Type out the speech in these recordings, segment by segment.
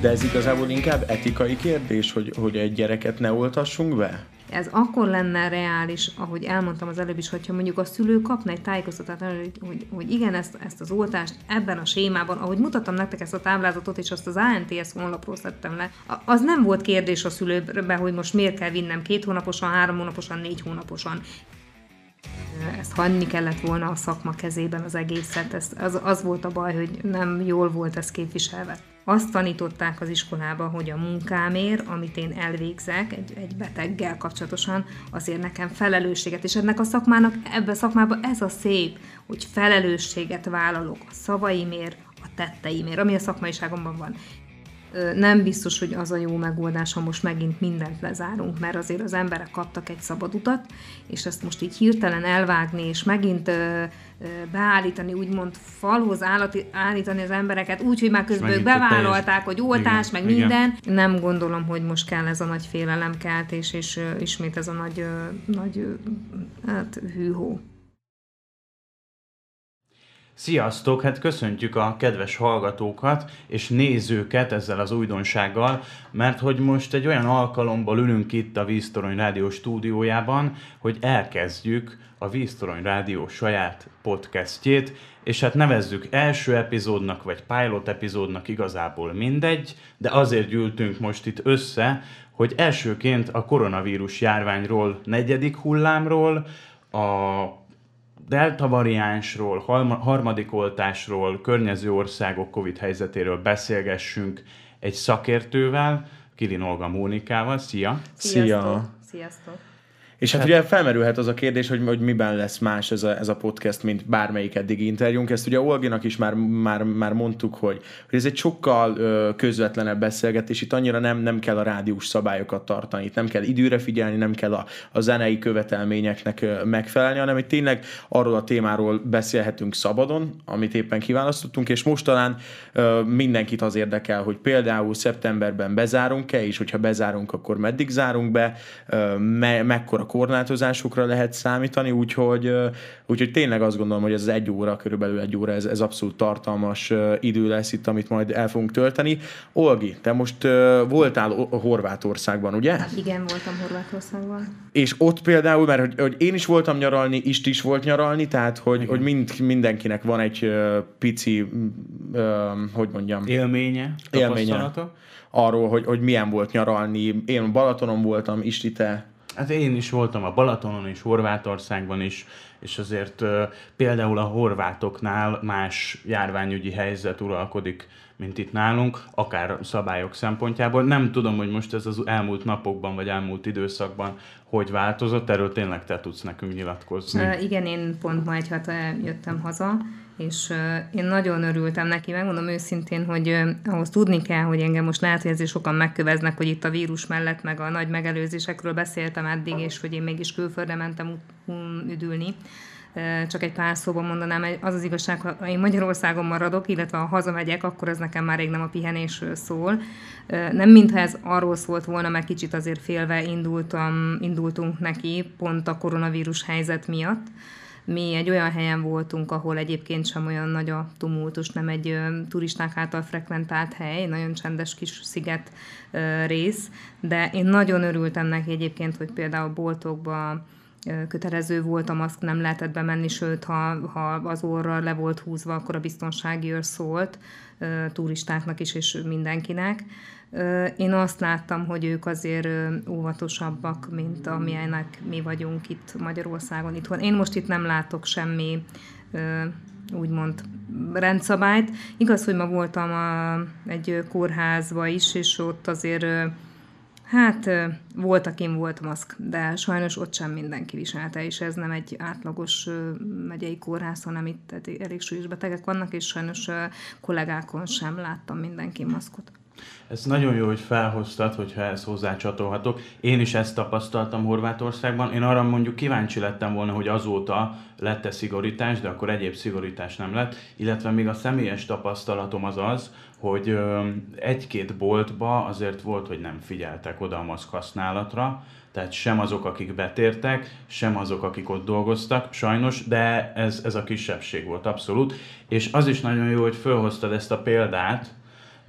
De ez igazából inkább etikai kérdés, hogy, hogy egy gyereket ne oltassunk be? Ez akkor lenne reális, ahogy elmondtam az előbb is, hogyha mondjuk a szülő kapna egy tájékoztatást, hogy, hogy, hogy igen, ezt, ezt az oltást ebben a sémában, ahogy mutattam nektek ezt a táblázatot, és azt az ANTS honlapról szedtem le, az nem volt kérdés a szülőbe, hogy most miért kell vinnem két hónaposan, három hónaposan, négy hónaposan ezt hagyni kellett volna a szakma kezében az egészet. Ez, az, az volt a baj, hogy nem jól volt ez képviselve. Azt tanították az iskolába, hogy a munkámért, amit én elvégzek egy, egy beteggel kapcsolatosan, azért nekem felelősséget, és ennek a szakmának, ebben a szakmában ez a szép, hogy felelősséget vállalok a szavaimért, a tetteimért, ami a szakmaiságomban van. Nem biztos, hogy az a jó megoldás, ha most megint mindent lezárunk, mert azért az emberek kaptak egy szabad utat, és ezt most így hirtelen elvágni, és megint beállítani, úgymond falhoz állati, állítani az embereket, úgy, hogy már közben ők bevállalták, hogy oltás, igen, meg igen. minden. Nem gondolom, hogy most kell ez a nagy félelemkeltés, és ismét ez a nagy, nagy hát, hűhó. Sziasztok! Hát köszöntjük a kedves hallgatókat és nézőket ezzel az újdonsággal, mert hogy most egy olyan alkalomból ülünk itt a Víztorony Rádió stúdiójában, hogy elkezdjük a Víztorony Rádió saját podcastjét, és hát nevezzük első epizódnak, vagy pilot epizódnak igazából mindegy, de azért gyűltünk most itt össze, hogy elsőként a koronavírus járványról, negyedik hullámról, a delta variánsról, harmadik oltásról, környező országok Covid helyzetéről beszélgessünk egy szakértővel, Kilin Olga Mónikával. Szia! Szia! Sziasztok! És hát, hát ugye felmerülhet az a kérdés, hogy, hogy miben lesz más ez a, ez a podcast, mint bármelyik eddigi interjúnk. Ezt ugye Olginak is már, már, már mondtuk, hogy, hogy ez egy sokkal ö, közvetlenebb beszélgetés, itt annyira nem, nem kell a rádiós szabályokat tartani, itt nem kell időre figyelni, nem kell a, a zenei követelményeknek ö, megfelelni, hanem itt tényleg arról a témáról beszélhetünk szabadon, amit éppen kiválasztottunk, és most talán ö, mindenkit az érdekel, hogy például szeptemberben bezárunk-e, és hogyha bezárunk, akkor meddig zárunk be, ö, me, mekkora korlátozásokra lehet számítani, úgyhogy, úgyhogy tényleg azt gondolom, hogy ez az egy óra, körülbelül egy óra, ez, ez abszolút tartalmas idő lesz itt, amit majd el fogunk tölteni. Olgi, te most voltál Horvátországban, ugye? Igen, voltam Horvátországban. És ott például, mert hogy, hogy én is voltam nyaralni, Ist is volt nyaralni, tehát hogy, hogy mind, mindenkinek van egy pici, hogy mondjam... Élménye, élménye arról, hogy, hogy milyen volt nyaralni. Én Balatonon voltam, Isti, te Hát én is voltam a Balatonon és Horvátországban is, és azért például a horvátoknál más járványügyi helyzet uralkodik, mint itt nálunk, akár szabályok szempontjából. Nem tudom, hogy most ez az elmúlt napokban vagy elmúlt időszakban hogy változott, erről tényleg te tudsz nekünk nyilatkozni. Igen, én pont ma egy hata jöttem haza, és én nagyon örültem neki, megmondom őszintén, hogy ahhoz tudni kell, hogy engem most lehet, hogy ezért sokan megköveznek, hogy itt a vírus mellett, meg a nagy megelőzésekről beszéltem eddig, és hogy én mégis külföldre mentem üdülni. Csak egy pár szóban mondanám, az az igazság, ha én Magyarországon maradok, illetve ha hazamegyek, akkor ez nekem már rég nem a pihenésről szól. Nem mintha ez arról szólt volna, mert kicsit azért félve indultam, indultunk neki, pont a koronavírus helyzet miatt mi egy olyan helyen voltunk, ahol egyébként sem olyan nagy a tumultus, nem egy ö, turisták által frekventált hely, nagyon csendes kis sziget ö, rész, de én nagyon örültem neki egyébként, hogy például boltokba kötelező volt a maszk, nem lehetett bemenni, sőt, ha, ha az orra le volt húzva, akkor a biztonsági őr szólt turistáknak is, és mindenkinek. Én azt láttam, hogy ők azért óvatosabbak, mint amilyenek mi vagyunk itt Magyarországon itthon. Én most itt nem látok semmi úgymond rendszabályt. Igaz, hogy ma voltam a, egy kórházba is, és ott azért Hát volt, akin volt maszk, de sajnos ott sem mindenki viselte, és ez nem egy átlagos megyei kórház, hanem itt elég súlyos betegek vannak, és sajnos kollégákon sem láttam mindenki maszkot. Ez nagyon jó, hogy felhoztad, hogyha ezt hozzácsatolhatok. Én is ezt tapasztaltam Horvátországban. Én arra mondjuk kíváncsi lettem volna, hogy azóta lett-e szigorítás, de akkor egyéb szigorítás nem lett. Illetve még a személyes tapasztalatom az az, hogy egy-két boltba azért volt, hogy nem figyeltek oda a maszk használatra, tehát sem azok, akik betértek, sem azok, akik ott dolgoztak, sajnos, de ez, ez a kisebbség volt abszolút. És az is nagyon jó, hogy felhoztad ezt a példát,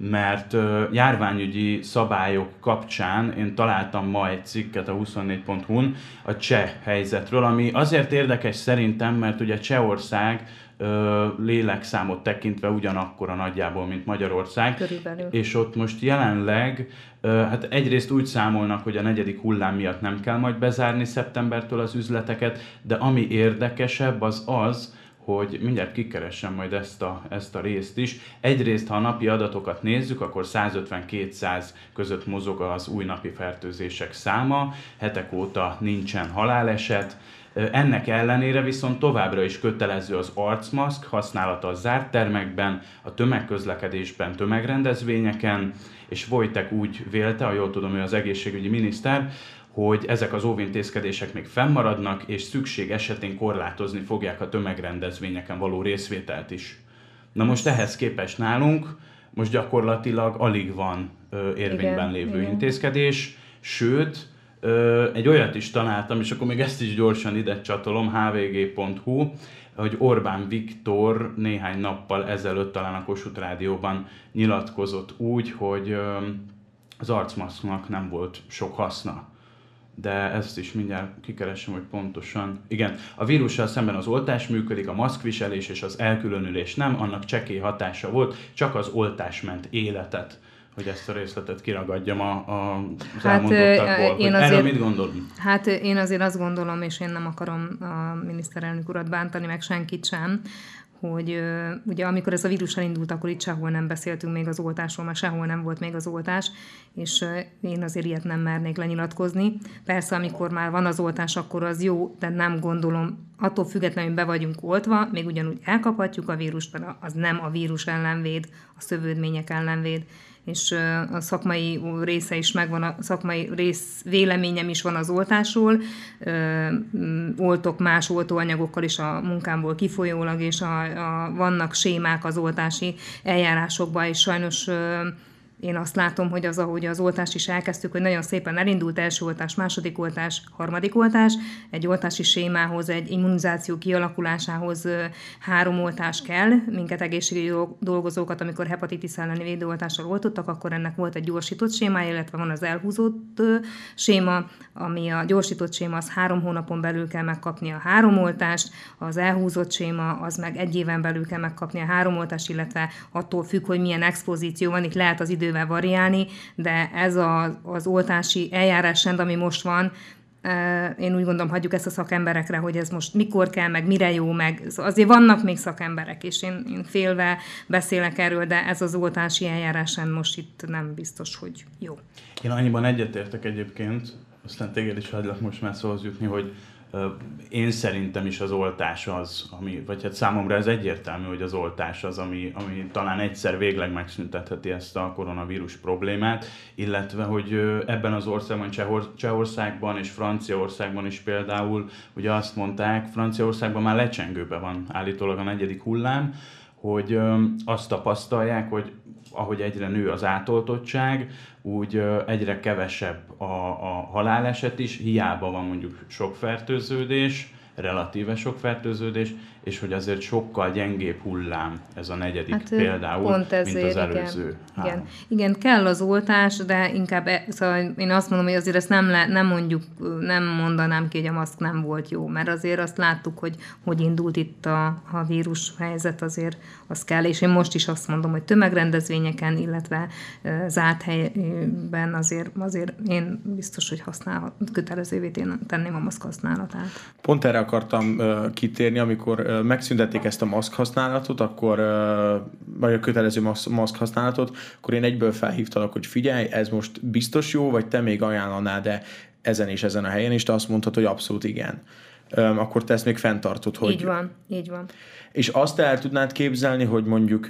mert járványügyi szabályok kapcsán én találtam ma egy cikket a 24.hu-n a cseh helyzetről, ami azért érdekes szerintem, mert ugye Csehország lélekszámot tekintve ugyanakkor a nagyjából, mint Magyarország. Körülbelül. És ott most jelenleg, hát egyrészt úgy számolnak, hogy a negyedik hullám miatt nem kell majd bezárni szeptembertől az üzleteket, de ami érdekesebb az az, hogy mindjárt kikeressem majd ezt a, ezt a részt is. Egyrészt, ha a napi adatokat nézzük, akkor 150-200 között mozog az új napi fertőzések száma, hetek óta nincsen haláleset, ennek ellenére viszont továbbra is kötelező az arcmaszk használata a zárt termekben, a tömegközlekedésben, tömegrendezvényeken, és Vojtek úgy vélte, ha jól tudom, ő az egészségügyi miniszter, hogy ezek az óvintézkedések még fennmaradnak, és szükség esetén korlátozni fogják a tömegrendezvényeken való részvételt is. Na most ehhez képest nálunk most gyakorlatilag alig van ö, érvényben igen, lévő igen. intézkedés, sőt, ö, egy olyat is találtam, és akkor még ezt is gyorsan ide csatolom, hvg.hu, hogy Orbán Viktor néhány nappal ezelőtt talán a Kossuth Rádióban nyilatkozott úgy, hogy ö, az arcmaszknak nem volt sok haszna de ezt is mindjárt kikeresem, hogy pontosan. Igen, a vírussal szemben az oltás működik, a maszkviselés és az elkülönülés nem, annak csekély hatása volt, csak az oltás ment életet hogy ezt a részletet kiragadjam a, a, az hát, elmondottakból. Én azért, Erről mit gondolom? Hát én azért azt gondolom, és én nem akarom a miniszterelnök urat bántani, meg senkit sem, hogy ugye amikor ez a vírus elindult, akkor itt sehol nem beszéltünk még az oltásról, mert sehol nem volt még az oltás, és én azért ilyet nem mernék lenyilatkozni. Persze, amikor már van az oltás, akkor az jó, de nem gondolom, attól függetlenül be vagyunk oltva, még ugyanúgy elkaphatjuk a vírust, mert az nem a vírus ellenvéd, a szövődmények ellenvéd, és a szakmai része is megvan, a szakmai rész véleményem is van az oltásról. Oltok más oltóanyagokkal is a munkámból kifolyólag, és a, a, vannak sémák az oltási eljárásokban, és sajnos én azt látom, hogy az, ahogy az oltást is elkezdtük, hogy nagyon szépen elindult első oltás, második oltás, harmadik oltás, egy oltási sémához, egy immunizáció kialakulásához három oltás kell. Minket egészségügyi dolgozókat, amikor hepatitis elleni védőoltással oltottak, akkor ennek volt egy gyorsított sémája, illetve van az elhúzott séma, ami a gyorsított séma, az három hónapon belül kell megkapni a három oltást, az elhúzott séma, az meg egy éven belül kell megkapni a három oltást, illetve attól függ, hogy milyen expozíció van, itt lehet az idő idővel variálni, de ez a, az oltási eljárásrend, ami most van, én úgy gondolom, hagyjuk ezt a szakemberekre, hogy ez most mikor kell, meg mire jó, meg azért vannak még szakemberek, és én, én félve beszélek erről, de ez az oltási eljárásán most itt nem biztos, hogy jó. Én annyiban egyetértek egyébként, aztán téged is hagylak most már szóhoz jutni, hogy én szerintem is az oltás az, ami, vagy hát számomra ez egyértelmű, hogy az oltás az, ami, ami talán egyszer végleg megszüntetheti ezt a koronavírus problémát, illetve, hogy ebben az országban, Csehor, Csehországban és Franciaországban is például, ugye azt mondták, Franciaországban már lecsengőben van állítólag a negyedik hullám, hogy azt tapasztalják, hogy ahogy egyre nő az átoltottság, úgy egyre kevesebb a, a haláleset is, hiába van mondjuk sok fertőződés, relatíve sok fertőződés, és hogy azért sokkal gyengébb hullám ez a negyedik hát, például, pont ezért, mint az előző. Igen, igen. igen, kell az oltás, de inkább e, szóval én azt mondom, hogy azért ezt nem, le, nem mondjuk, nem mondanám ki, hogy a maszk nem volt jó, mert azért azt láttuk, hogy hogy indult itt a, a vírus helyzet, azért az kell, és én most is azt mondom, hogy tömegrendezvényeken, illetve e, zárt helyben azért, azért én biztos, hogy használhat, kötelezővé tenném a maszk használatát. Pont erre akartam uh, kitérni, amikor megszüntették ezt a maszk használatot, akkor, vagy a kötelező maszk használatot, akkor én egyből felhívtalak, hogy figyelj, ez most biztos jó, vagy te még ajánlanád de ezen és ezen a helyen, és te azt mondtad, hogy abszolút igen. Akkor te ezt még fenntartod, hogy... Így van, így van. És azt el tudnád képzelni, hogy mondjuk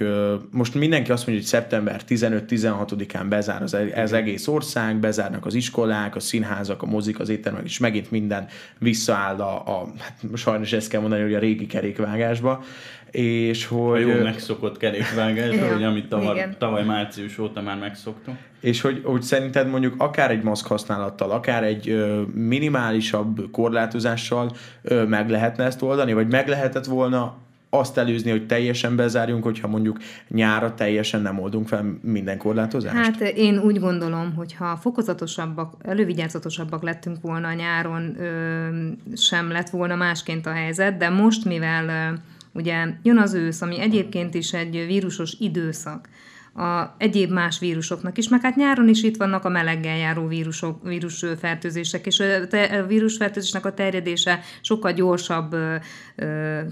most mindenki azt mondja, hogy szeptember 15-16-án bezár az, e- az egész ország, bezárnak az iskolák, a színházak, a mozik, az éttermek, és megint minden visszaáll a, a hát sajnos ezt kell mondani, hogy a régi kerékvágásba, és hogy... A jó megszokott kerékvágásba, hogy amit tavaly, tavaly március óta már megszoktunk. És hogy, hogy szerinted mondjuk akár egy maszk használattal, akár egy ö, minimálisabb korlátozással ö, meg lehetne ezt oldani, vagy meg lehetett volna azt előzni, hogy teljesen bezárjunk, hogyha mondjuk nyára teljesen nem oldunk fel minden korlátozást? Hát én úgy gondolom, hogy ha fokozatosabbak, elővigyázatosabbak lettünk volna a nyáron, ö, sem lett volna másként a helyzet, de most, mivel ö, ugye jön az ősz, ami egyébként is egy vírusos időszak, a egyéb más vírusoknak is, meg hát nyáron is itt vannak a meleggel járó vírusok, vírusfertőzések, és a vírusfertőzésnek a terjedése sokkal gyorsabb,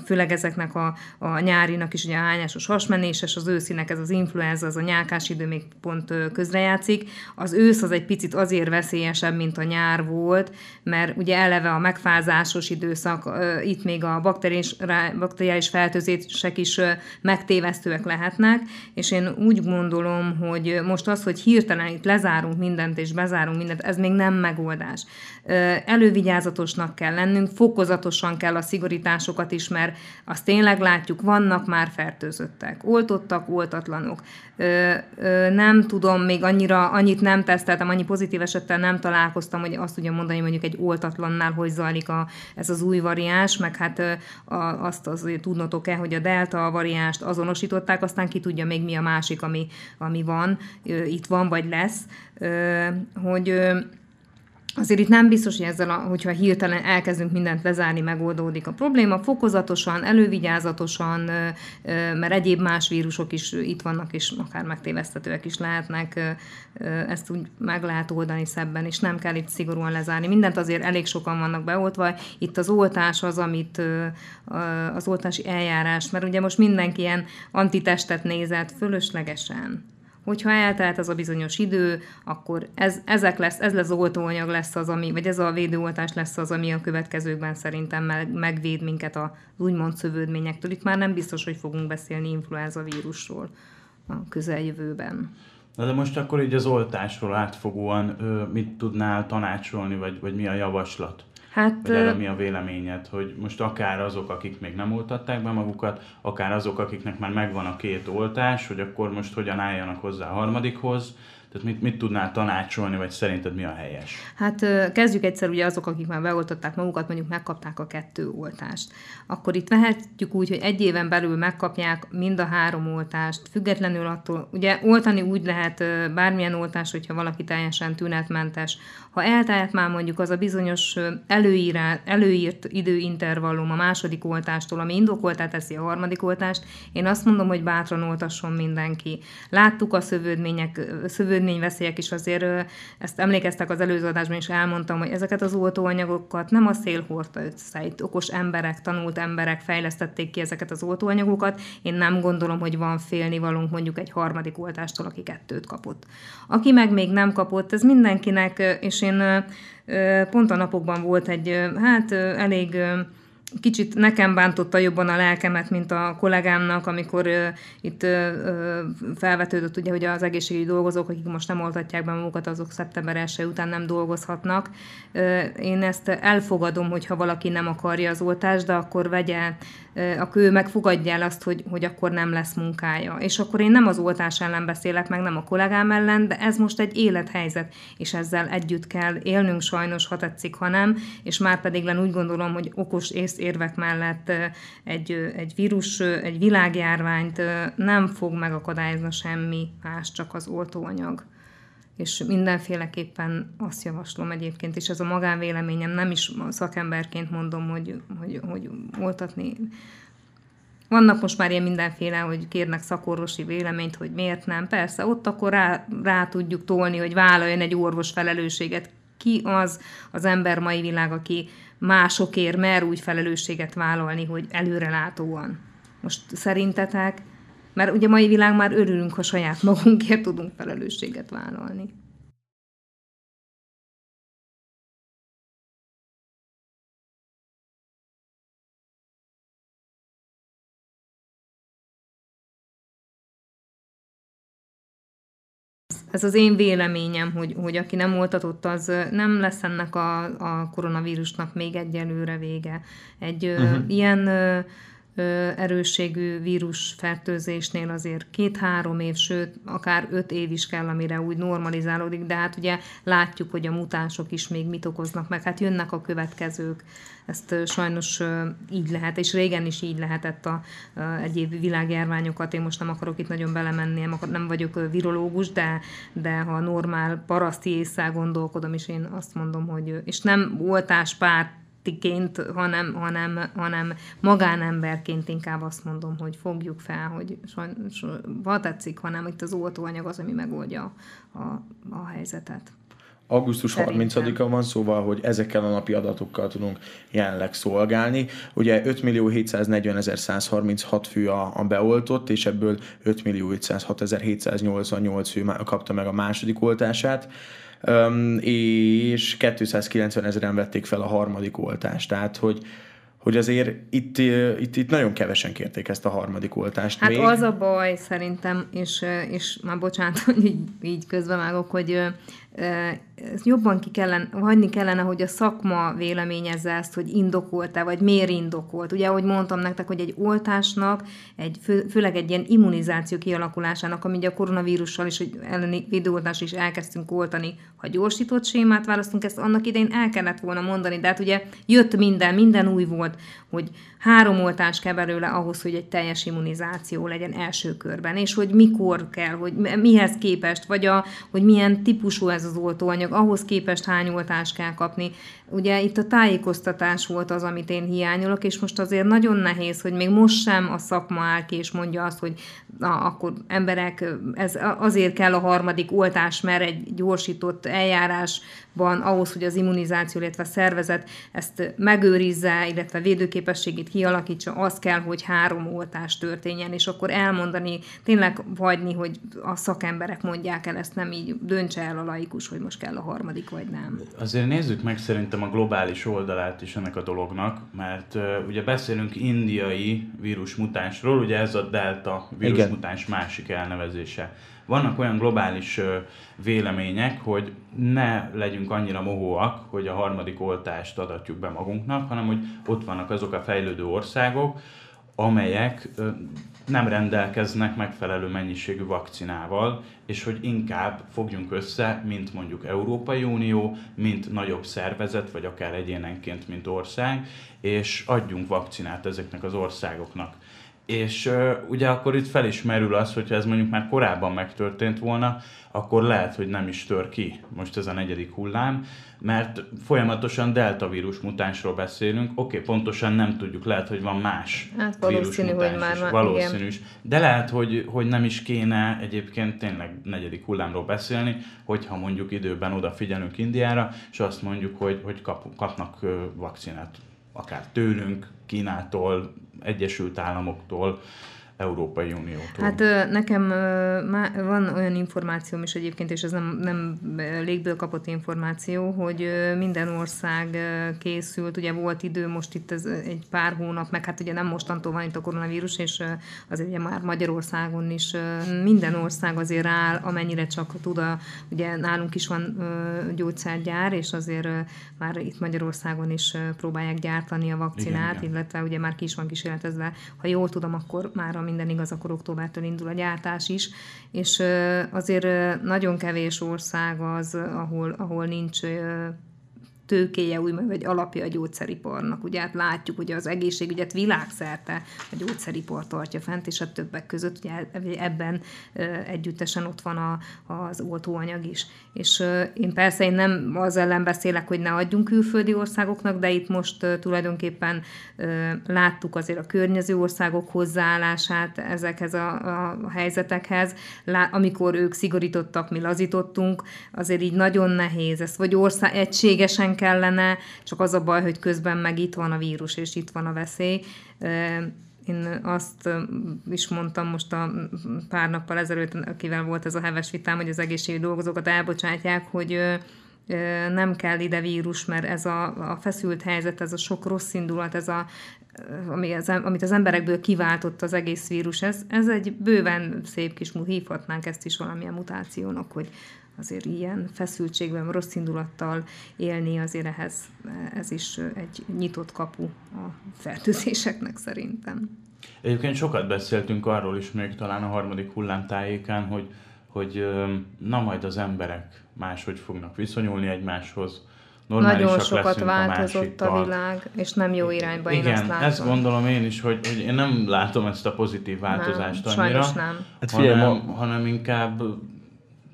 főleg ezeknek a, a nyárinak is, ugye a hányásos hasmenéses, az őszinek ez az influenza, az a nyálkás idő még pont közrejátszik. Az ősz az egy picit azért veszélyesebb, mint a nyár volt, mert ugye eleve a megfázásos időszak, itt még a bakteriális fertőzések is megtévesztőek lehetnek, és én úgy gondolom, hogy most az, hogy hirtelen itt lezárunk mindent és bezárunk mindent, ez még nem megoldás. Elővigyázatosnak kell lennünk, fokozatosan kell a szigorításokat is, mert azt tényleg látjuk, vannak már fertőzöttek, oltottak, oltatlanok. Nem tudom, még annyira, annyit nem teszteltem, annyi pozitív esettel nem találkoztam, hogy azt tudjam mondani, mondjuk egy oltatlannál, hogy zajlik a, ez az új variáns, meg hát azt azért tudnotok-e, hogy a delta variánst azonosították, aztán ki tudja még mi a másik, ami, ami van, itt van, vagy lesz, hogy Azért itt nem biztos, hogy ezzel, a, hogyha hirtelen elkezdünk mindent lezárni, megoldódik a probléma. Fokozatosan, elővigyázatosan, mert egyéb más vírusok is itt vannak, és akár megtévesztetőek is lehetnek, ezt úgy meg lehet oldani szebben, és nem kell itt szigorúan lezárni. Mindent azért elég sokan vannak beoltva. Itt az oltás az, amit az oltási eljárás, mert ugye most mindenki ilyen antitestet nézett fölöslegesen hogyha eltelt az a bizonyos idő, akkor ez, ezek lesz, ez lesz oltóanyag lesz az, ami, vagy ez a védőoltás lesz az, ami a következőkben szerintem meg, megvéd minket az úgymond szövődményektől. Itt már nem biztos, hogy fogunk beszélni influenza vírusról a közeljövőben. Na de most akkor így az oltásról átfogóan mit tudnál tanácsolni, vagy, vagy mi a javaslat? Hát, vagy erre mi a véleményed, hogy most akár azok, akik még nem oltatták be magukat, akár azok, akiknek már megvan a két oltás, hogy akkor most hogyan álljanak hozzá a harmadikhoz, tehát mit, mit tudnál tanácsolni, vagy szerinted mi a helyes? Hát kezdjük egyszer ugye azok, akik már beoltották magukat, mondjuk megkapták a kettő oltást. Akkor itt vehetjük úgy, hogy egy éven belül megkapják mind a három oltást, függetlenül attól, ugye oltani úgy lehet bármilyen oltás, hogyha valaki teljesen tünetmentes. Ha eltelt már mondjuk az a bizonyos előírá, előírt időintervallum a második oltástól, ami indokoltá teszi a harmadik oltást, én azt mondom, hogy bátran oltasson mindenki. Láttuk a szövődmények, szövődmények veszélyek is azért, ezt emlékeztek az előző adásban is elmondtam, hogy ezeket az oltóanyagokat nem a szél hordta össze, itt okos emberek, tanult emberek fejlesztették ki ezeket az oltóanyagokat. Én nem gondolom, hogy van félnivalónk mondjuk egy harmadik oltástól, aki kettőt kapott. Aki meg még nem kapott, ez mindenkinek, és én pont a napokban volt egy, hát elég kicsit nekem bántotta jobban a lelkemet, mint a kollégámnak, amikor itt felvetődött, ugye, hogy az egészségügyi dolgozók, akik most nem oltatják be magukat, azok szeptember 1 után nem dolgozhatnak. Én ezt elfogadom, hogyha valaki nem akarja az oltást, de akkor vegye akkor ő megfogadja el azt, hogy, hogy akkor nem lesz munkája. És akkor én nem az oltás ellen beszélek, meg nem a kollégám ellen, de ez most egy élethelyzet, és ezzel együtt kell élnünk sajnos, ha tetszik, ha nem, és már pedig len úgy gondolom, hogy okos ész érvek mellett egy, egy vírus, egy világjárványt nem fog megakadályozni semmi más, csak az oltóanyag és mindenféleképpen azt javaslom egyébként, és ez a magánvéleményem, nem is szakemberként mondom, hogy, hogy, hogy oltatni. Vannak most már ilyen mindenféle, hogy kérnek szakorvosi véleményt, hogy miért nem. Persze, ott akkor rá, rá tudjuk tolni, hogy vállaljon egy orvos felelősséget. Ki az az ember mai világ, aki másokért mer úgy felelősséget vállalni, hogy előrelátóan. Most szerintetek mert ugye mai világ már örülünk, ha saját magunkért tudunk felelősséget vállalni. ez az én véleményem, hogy, hogy aki nem oltatott, az nem lesz ennek a, a koronavírusnak még egyelőre vége. Egy uh-huh. ilyen erősségű vírusfertőzésnél azért két-három év, sőt, akár öt év is kell, amire úgy normalizálódik, de hát ugye látjuk, hogy a mutánsok is még mit okoznak meg, hát jönnek a következők, ezt sajnos így lehet, és régen is így lehetett a, egyéb világjárványokat. Én most nem akarok itt nagyon belemenni, nem, vagyok virológus, de, de ha normál paraszti észszel gondolkodom, és én azt mondom, hogy, és nem oltáspárt ként, hanem, hanem, hanem magánemberként inkább azt mondom, hogy fogjuk fel, hogy sajnos, ha tetszik, hanem itt az oltóanyag az, ami megoldja a, a helyzetet. Augusztus 30-a van, szóval, hogy ezekkel a napi adatokkal tudunk jelenleg szolgálni. Ugye 5 millió 740 136 fő a, a beoltott, és ebből 5 millió 506 788 fő kapta meg a második oltását és 290 ezeren vették fel a harmadik oltást. Tehát, hogy, hogy azért itt, itt, itt nagyon kevesen kérték ezt a harmadik oltást. Hát még. az a baj szerintem, és, és már bocsánat, hogy így, így közbevágok, hogy jobban ki kellene, hagyni kellene, hogy a szakma véleményezze ezt, hogy indokolt-e, vagy miért indokolt. Ugye, ahogy mondtam nektek, hogy egy oltásnak, egy, fő, főleg egy ilyen immunizáció kialakulásának, ami a koronavírussal is, hogy elleni védőoltás is elkezdtünk oltani, ha gyorsított sémát választunk, ezt annak idején el kellett volna mondani, de hát ugye jött minden, minden új volt, hogy három oltás kell belőle ahhoz, hogy egy teljes immunizáció legyen első körben, és hogy mikor kell, hogy mihez képest, vagy a, hogy milyen típusú ez az oltóanyag, ahhoz képest hány oltást kell kapni. Ugye itt a tájékoztatás volt az, amit én hiányolok, és most azért nagyon nehéz, hogy még most sem a szakma áll ki, és mondja azt, hogy na, akkor emberek, ez azért kell a harmadik oltás, mert egy gyorsított eljárásban ahhoz, hogy az immunizáció, illetve a szervezet ezt megőrizze, illetve védőképességét kialakítsa, az kell, hogy három oltás történjen, és akkor elmondani, tényleg hagyni, hogy a szakemberek mondják el, ezt nem így döntse el a laikus, hogy most kell a harmadik, vagy nem. Azért nézzük meg szerintem a globális oldalát is ennek a dolognak, mert uh, ugye beszélünk indiai vírusmutánsról, ugye ez a delta vírusmutáns másik elnevezése. Vannak olyan globális vélemények, hogy ne legyünk annyira mohóak, hogy a harmadik oltást adatjuk be magunknak, hanem hogy ott vannak azok a fejlődő országok, amelyek nem rendelkeznek megfelelő mennyiségű vakcinával, és hogy inkább fogjunk össze, mint mondjuk Európai Unió, mint nagyobb szervezet, vagy akár egyénenként, mint ország, és adjunk vakcinát ezeknek az országoknak. És uh, ugye akkor itt felismerül az, hogyha ez mondjuk már korábban megtörtént volna, akkor lehet, hogy nem is tör ki most ez a negyedik hullám, mert folyamatosan delta vírus mutánsról beszélünk, oké, okay, pontosan nem tudjuk, lehet, hogy van más hát valószínű, hogy már, valószínű is, de lehet, hogy, hogy nem is kéne egyébként tényleg negyedik hullámról beszélni, hogyha mondjuk időben odafigyelünk Indiára, és azt mondjuk, hogy, hogy kap, kapnak vakcinát akár tőlünk, Kínától, Egyesült Államoktól, Európai Uniótól. Hát nekem van olyan információm is egyébként, és ez nem, nem légből kapott információ, hogy minden ország készült, ugye volt idő most itt ez egy pár hónap, meg hát ugye nem mostantól van itt a koronavírus, és azért ugye már Magyarországon is minden ország azért áll, amennyire csak tud, a, ugye nálunk is van gyógyszergyár, és azért már itt Magyarországon is próbálják gyártani a vakcinát, igen, illetve ugye már ki is van kísérletezve, ha jól tudom, akkor már a minden igaz, akkor októbertől indul a gyártás is, és azért nagyon kevés ország az, ahol, ahol nincs tőkéje, úgymond, vagy alapja a gyógyszeriparnak. Ugye hát látjuk, hogy az egészségügyet világszerte a gyógyszeripar tartja fent, és a többek között ugye ebben együttesen ott van a, az oltóanyag is. És én persze én nem az ellen beszélek, hogy ne adjunk külföldi országoknak, de itt most tulajdonképpen láttuk azért a környező országok hozzáállását ezekhez a, a helyzetekhez. Amikor ők szigorítottak, mi lazítottunk, azért így nagyon nehéz ezt, vagy ország egységesen kellene, csak az a baj, hogy közben meg itt van a vírus, és itt van a veszély. Én azt is mondtam most a pár nappal ezelőtt, akivel volt ez a heves vitám, hogy az egészségügyi dolgozókat elbocsátják, hogy nem kell ide vírus, mert ez a, a feszült helyzet, ez a sok rossz indulat, ez a, ami az, amit az emberekből kiváltott az egész vírus, ez, ez egy bőven szép kis, hívhatnánk ezt is valamilyen mutációnak, hogy azért ilyen feszültségben, rossz indulattal élni, azért ehhez ez is egy nyitott kapu a fertőzéseknek szerintem. Egyébként sokat beszéltünk arról is, még talán a harmadik hullám tájékán, hogy, hogy na majd az emberek máshogy fognak viszonyulni egymáshoz, nagyon sokat változott a, a világ, és nem jó irányba Igen, én ezt látom. ezt gondolom én is, hogy, hogy én nem látom ezt a pozitív változást nem, annyira, nem. Hát figyelj, hanem, ma... hanem inkább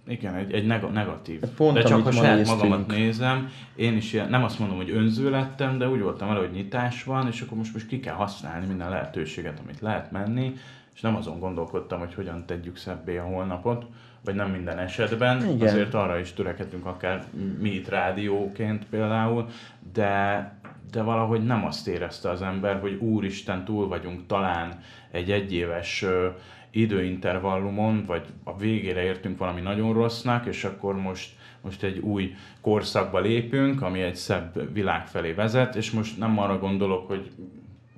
igen, egy, egy negatív. Pont, de csak a saját magamat nézem, én is ilyen, nem azt mondom, hogy önző lettem, de úgy voltam vele, hogy nyitás van, és akkor most, most ki kell használni minden lehetőséget, amit lehet menni, és nem azon gondolkodtam, hogy hogyan tegyük szebbé a holnapot, vagy nem minden esetben, Igen. azért arra is törekedünk akár mi itt rádióként például, de, de valahogy nem azt érezte az ember, hogy úristen, túl vagyunk talán egy egyéves időintervallumon, vagy a végére értünk valami nagyon rossznak, és akkor most, most egy új korszakba lépünk, ami egy szebb világ felé vezet, és most nem arra gondolok, hogy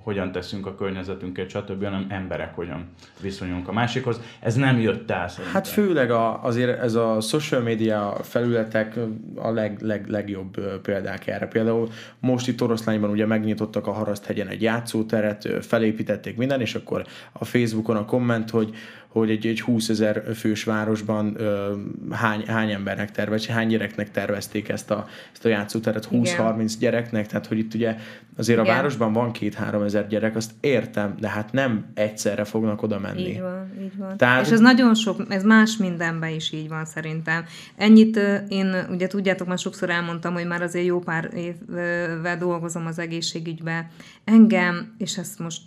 hogyan teszünk a környezetünket, stb., hanem emberek hogyan viszonyulunk a másikhoz. Ez nem jött el szerintem. Hát főleg a, azért ez a social media felületek a leg, leg, legjobb példák erre. Például most itt Oroszlányban ugye megnyitottak a Haraszthegyen egy játszóteret, felépítették minden, és akkor a Facebookon a komment, hogy hogy egy, egy 20 ezer fős városban ö, hány, hány embernek tervez, hány gyereknek tervezték ezt a, ezt a játszóteret, 20-30 gyereknek, tehát hogy itt ugye azért Igen. a városban van két-három ezer gyerek, azt értem, de hát nem egyszerre fognak oda menni. Így van, így van. Tehát... És ez nagyon sok, ez más mindenben is így van szerintem. Ennyit én, ugye tudjátok, már sokszor elmondtam, hogy már azért jó pár évvel dolgozom az egészségügybe. Engem, és ezt most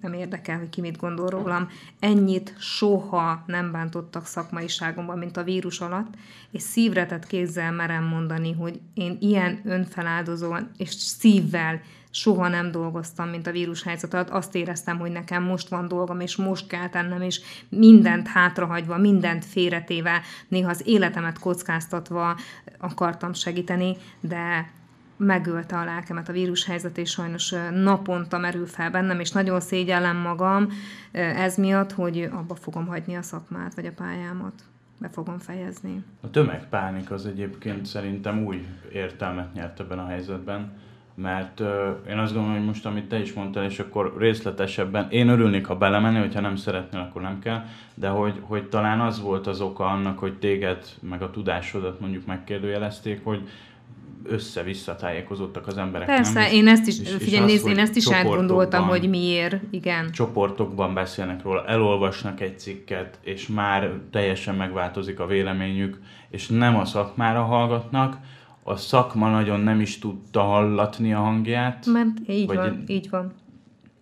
nem érdekel, hogy ki mit gondol rólam, ennyit soha nem bántottak szakmaiságomban, mint a vírus alatt, és szívretett kézzel merem mondani, hogy én ilyen önfeláldozóan és szívvel soha nem dolgoztam, mint a vírushelyzet alatt. Azt éreztem, hogy nekem most van dolgom, és most kell tennem, és mindent hátrahagyva, mindent félretéve, néha az életemet kockáztatva akartam segíteni, de megölte a lelkemet a vírushelyzet, és sajnos naponta merül fel bennem, és nagyon szégyellem magam ez miatt, hogy abba fogom hagyni a szakmát, vagy a pályámat. Be fogom fejezni. A tömegpánik az egyébként szerintem új értelmet nyert ebben a helyzetben, mert én azt gondolom, hogy most, amit te is mondtál, és akkor részletesebben, én örülnék, ha belemenni, hogyha nem szeretnél, akkor nem kell, de hogy, hogy talán az volt az oka annak, hogy téged, meg a tudásodat mondjuk megkérdőjelezték, hogy, össze-vissza tájékozottak az emberek. Persze, nem? én ezt is, és, figyelj, és nézd, én ezt is átgondoltam, hogy miért, igen. Csoportokban beszélnek róla, elolvasnak egy cikket, és már teljesen megváltozik a véleményük, és nem a szakmára hallgatnak, a szakma nagyon nem is tudta hallatni a hangját. Mert így vagy van, így van.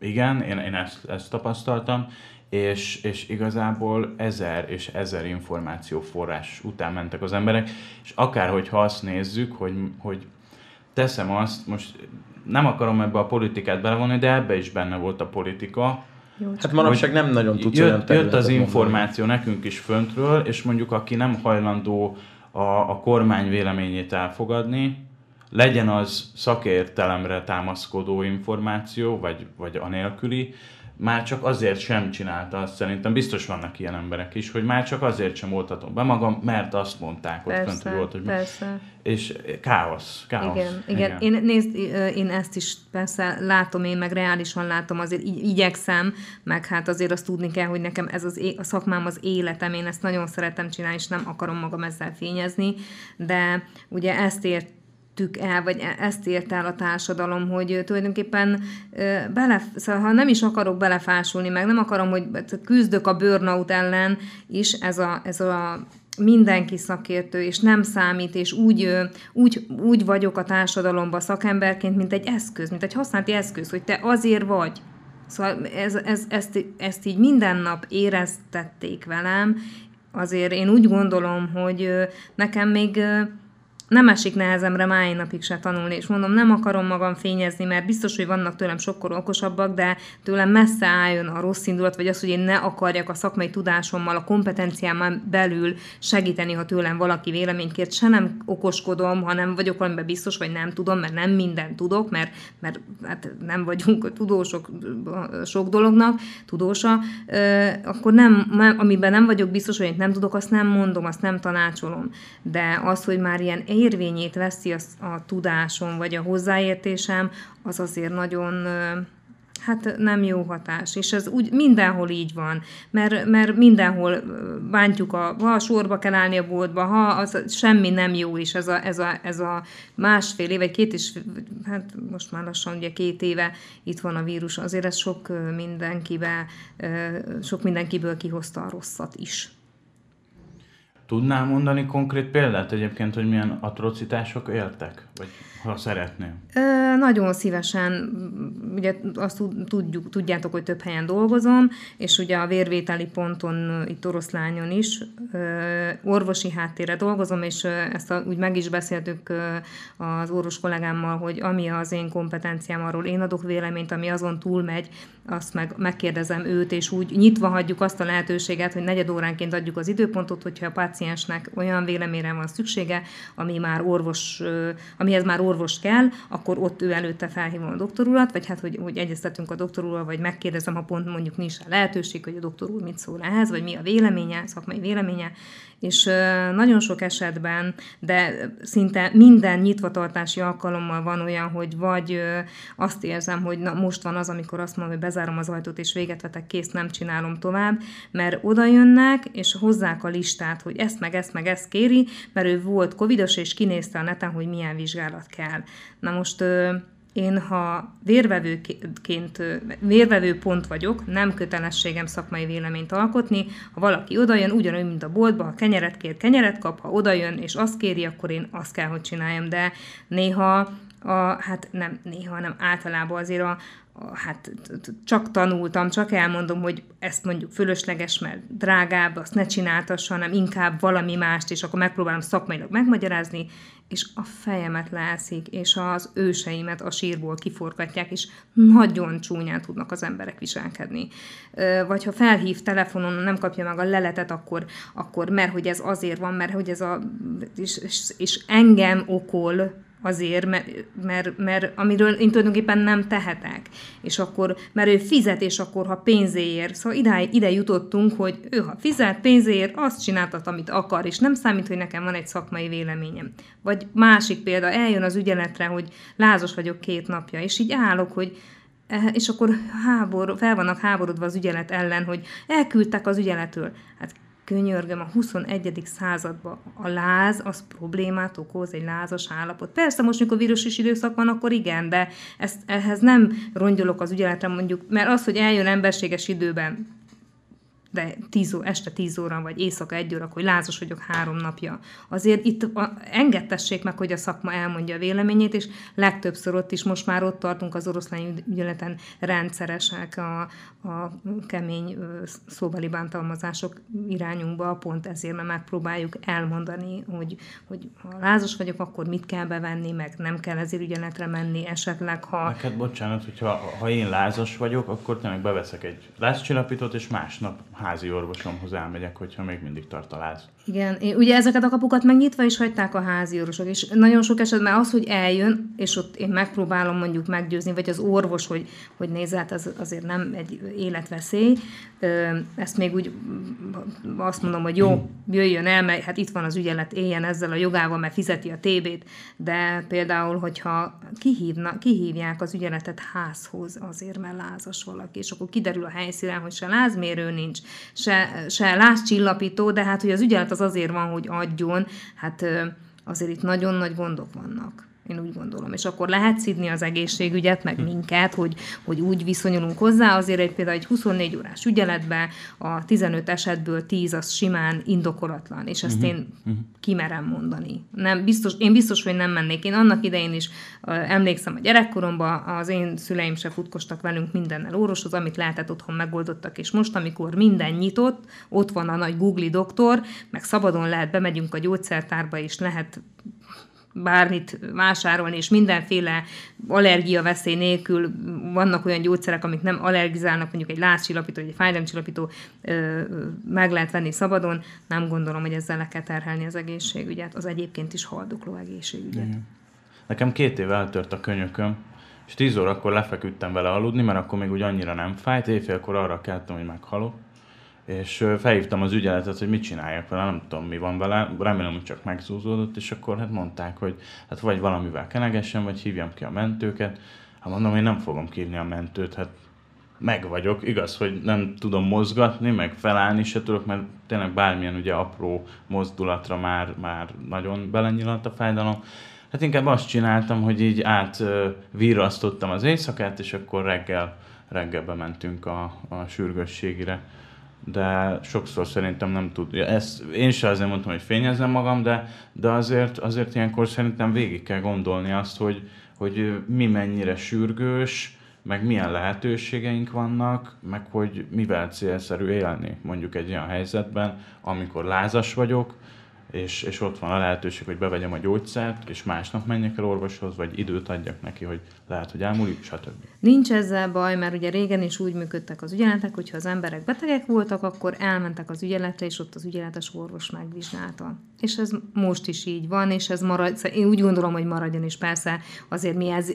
Igen, én, én ezt, ezt tapasztaltam, és, és igazából ezer és ezer információforrás után mentek az emberek, és akárhogyha azt nézzük, hogy, hogy teszem azt, most nem akarom ebbe a politikát belevonni, de ebbe is benne volt a politika, jó, hát manapság nem nagyon tudsz jött, olyan Jött az információ mondani. nekünk is föntről, és mondjuk aki nem hajlandó a, a kormány véleményét elfogadni, legyen az szakértelemre támaszkodó információ, vagy, vagy anélküli, már csak azért sem csinálta azt, szerintem biztos vannak ilyen emberek is, hogy már csak azért sem oltatom be magam, mert azt mondták, hogy persze, fönt, volt, hogy persze. És káosz, káosz. Igen, igen. igen. Én, nézd, én ezt is persze látom, én meg reálisan látom, azért igyekszem, meg hát azért azt tudni kell, hogy nekem ez az é- a szakmám az életem, én ezt nagyon szeretem csinálni, és nem akarom magam ezzel fényezni, de ugye ezt ért értük el, vagy e- ezt ért el a társadalom, hogy tulajdonképpen bele, szóval ha nem is akarok belefásulni, meg nem akarom, hogy küzdök a burnout ellen is, ez a, ez a mindenki szakértő, és nem számít, és úgy, úgy, úgy vagyok a társadalomban szakemberként, mint egy eszköz, mint egy használati eszköz, hogy te azért vagy. Szóval ez, ez, ezt, ezt így minden nap éreztették velem, azért én úgy gondolom, hogy nekem még nem esik nehezemre máj napig se tanulni, és mondom, nem akarom magam fényezni, mert biztos, hogy vannak tőlem sokkor okosabbak, de tőlem messze álljon a rossz indulat, vagy az, hogy én ne akarjak a szakmai tudásommal, a kompetenciámmal belül segíteni, ha tőlem valaki véleménykért, se nem okoskodom, hanem vagyok valamiben biztos, vagy nem tudom, mert nem mindent tudok, mert, mert hát nem vagyunk tudósok sok dolognak, tudósa, akkor nem, amiben nem vagyok biztos, hogy én nem tudok, azt nem mondom, azt nem tanácsolom. De az, hogy már ilyen érvényét veszi a, a tudásom, vagy a hozzáértésem, az azért nagyon hát nem jó hatás. És ez úgy mindenhol így van, mert, mert mindenhol bántjuk, a, ha a sorba kell állni a boltba, ha az semmi nem jó is, ez a, ez a, ez a másfél év, vagy két is, hát most már lassan ugye két éve itt van a vírus, azért ez sok mindenkibe, sok mindenkiből kihozta a rosszat is. Tudnál mondani konkrét példát egyébként, hogy milyen atrocitások éltek? Vagy ha szeretném. Nagyon szívesen, ugye azt tudjuk, tudjátok, hogy több helyen dolgozom, és ugye a vérvételi ponton, itt Oroszlányon is, orvosi háttérre dolgozom, és ezt a, úgy meg is beszéltük az orvos kollégámmal, hogy ami az én kompetenciám, arról én adok véleményt, ami azon túlmegy, azt meg, megkérdezem őt, és úgy nyitva hagyjuk azt a lehetőséget, hogy negyed óránként adjuk az időpontot, hogyha a páciensnek olyan véleményre van szüksége, ami már orvos, amihez már orvos kell, akkor ott ő előtte felhívom a doktorulat, vagy hát, hogy, hogy egyeztetünk a doktorulal, vagy megkérdezem, ha pont mondjuk nincs a lehetőség, hogy a doktor úr mit szól ehhez, vagy mi a véleménye, szakmai véleménye, és nagyon sok esetben, de szinte minden nyitvatartási alkalommal van olyan, hogy vagy azt érzem, hogy na, most van az, amikor azt mondom, hogy bezárom az ajtót és véget vetek, kész, nem csinálom tovább, mert oda jönnek, és hozzák a listát, hogy ezt meg ezt meg ezt kéri, mert ő volt covidos, és kinézte a neten, hogy milyen vizsgálat kell. Na most én ha vérvevőként, vérvevő pont vagyok, nem kötelességem szakmai véleményt alkotni, ha valaki odajön, ugyanúgy, mint a boltba, ha kenyeret kér, kenyeret kap, ha odajön és azt kéri, akkor én azt kell, hogy csináljam, de néha a, hát nem néha, hanem általában azért a, hát csak tanultam, csak elmondom, hogy ezt mondjuk fölösleges, mert drágább, azt ne csináltassa, hanem inkább valami mást, és akkor megpróbálom szakmailag megmagyarázni, és a fejemet leeszik, és az őseimet a sírból kiforgatják, és nagyon csúnyán tudnak az emberek viselkedni. Vagy ha felhív telefonon, nem kapja meg a leletet, akkor, akkor mert hogy ez azért van, mert hogy ez a... és, és, és engem okol, azért, mert, mert, mert amiről én tulajdonképpen nem tehetek. És akkor, mert ő fizet, és akkor ha pénzéért. Szóval ide, ide jutottunk, hogy ő ha fizet pénzéért, azt csináltat, amit akar, és nem számít, hogy nekem van egy szakmai véleményem. Vagy másik példa, eljön az ügyeletre, hogy lázos vagyok két napja, és így állok, hogy eh, és akkor hábor, fel vannak háborodva az ügyelet ellen, hogy elküldtek az ügyeletől. Hát könyörgöm, a 21. században a láz az problémát okoz, egy lázas állapot. Persze most, mikor vírusos időszak van, akkor igen, de ezt, ehhez nem rongyolok az ügyeletre mondjuk, mert az, hogy eljön emberséges időben de 10 ó, este 10 óra, vagy éjszaka egy óra, hogy lázas vagyok három napja. Azért itt a, engedtessék meg, hogy a szakma elmondja a véleményét, és legtöbbször ott is most már ott tartunk az oroszlány ügyeleten rendszeresek a, a kemény szóbeli bántalmazások irányunkba, pont ezért, mert megpróbáljuk elmondani, hogy, hogy ha lázas vagyok, akkor mit kell bevenni, meg nem kell ezért ügyeletre menni, esetleg ha... Neked bocsánat, hogyha ha én lázas vagyok, akkor tényleg beveszek egy lázcsillapítót, és másnap házi orvosomhoz elmegyek, hogyha még mindig tart a láz. Igen, ugye ezeket a kapukat megnyitva is hagyták a házi orvosok, és nagyon sok esetben az, hogy eljön, és ott én megpróbálom mondjuk meggyőzni, vagy az orvos, hogy, hogy nézze, hát az azért nem egy életveszély, ezt még úgy azt mondom, hogy jó, jöjjön el, mert hát itt van az ügyelet, éljen ezzel a jogával, mert fizeti a TB-t, de például, hogyha kihívna, kihívják az ügyeletet házhoz azért, mert lázas valaki, és akkor kiderül a helyszínen, hogy se lázmérő nincs, se, se lázcsillapító, de hát, hogy az ügyelet az azért van, hogy adjon, hát azért itt nagyon nagy gondok vannak. Én úgy gondolom. És akkor lehet szidni az egészségügyet, meg hm. minket, hogy, hogy úgy viszonyulunk hozzá. Azért egy például egy 24 órás ügyeletben a 15 esetből 10 az simán indokolatlan, és ezt uh-huh. én kimerem mondani. Nem, biztos, én biztos, hogy nem mennék. Én annak idején is uh, emlékszem a gyerekkoromban, az én szüleim se futkostak velünk mindennel orvoshoz, amit lehetett otthon megoldottak, és most, amikor minden nyitott, ott van a nagy Google doktor, meg szabadon lehet, bemegyünk a gyógyszertárba, és lehet bármit vásárolni, és mindenféle allergia veszély nélkül vannak olyan gyógyszerek, amik nem allergizálnak, mondjuk egy lázcsillapító, egy fájdalomcsillapító meg lehet venni szabadon, nem gondolom, hogy ezzel le kell terhelni az egészségügyet, az egyébként is haldokló egészségügyet. Igen. Nekem két év eltört a könyököm, és tíz órakor lefeküdtem vele aludni, mert akkor még úgy annyira nem fájt, éjfélkor arra keltem, hogy meghalok és felhívtam az ügyeletet, hogy mit csináljak vele, nem tudom mi van vele, remélem, hogy csak megzúzódott, és akkor hát mondták, hogy hát vagy valamivel kenegessem, vagy hívjam ki a mentőket. Hát mondom, én nem fogom kívni a mentőt, hát meg vagyok. Igaz, hogy nem tudom mozgatni, meg felállni se tudok, mert tényleg bármilyen ugye apró mozdulatra már, már nagyon belenyilant a fájdalom. Hát inkább azt csináltam, hogy így átvirrasztottam az éjszakát, és akkor reggel, reggel bementünk a, a sürgősségire. De sokszor szerintem nem tud. Ezt én sem azért mondtam, hogy fényezem magam, de, de azért, azért ilyenkor szerintem végig kell gondolni azt, hogy, hogy mi mennyire sürgős, meg milyen lehetőségeink vannak, meg hogy mivel célszerű élni mondjuk egy olyan helyzetben, amikor lázas vagyok, és, és ott van a lehetőség, hogy bevegyem a gyógyszert, és másnap menjek el orvoshoz, vagy időt adjak neki, hogy lehet, hogy elmúlik, stb. Nincs ezzel baj, mert ugye régen is úgy működtek az ügyeletek, hogyha az emberek betegek voltak, akkor elmentek az ügyeletre, és ott az ügyeletes orvos megvizsgálta. És ez most is így van, és ez marad, szóval én úgy gondolom, hogy maradjon, és persze azért mi ez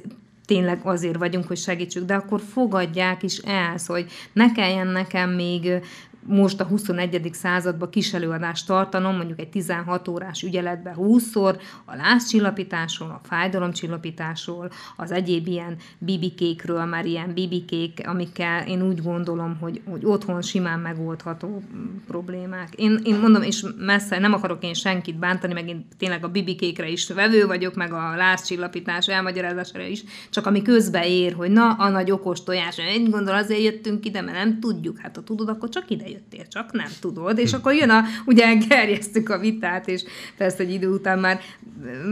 tényleg azért vagyunk, hogy segítsük, de akkor fogadják is el, szóval, hogy ne kelljen nekem még most a 21. században kis előadást tartanom, mondjuk egy 16 órás ügyeletben 20-szor, a lázcsillapításról, a fájdalomcsillapításról, az egyéb ilyen bibikékről, már ilyen bibikék, amikkel én úgy gondolom, hogy, hogy otthon simán megoldható problémák. Én, én mondom, és messze nem akarok én senkit bántani, meg én tényleg a bibikékre is vevő vagyok, meg a lázcsillapítás elmagyarázására is, csak ami közbe ér, hogy na, a nagy okos tojás, én gondol azért jöttünk ide, mert nem tudjuk, hát ha tudod, akkor csak ide jöttél, csak nem tudod, és akkor jön a, ugye gerjesztük a vitát, és persze egy idő után már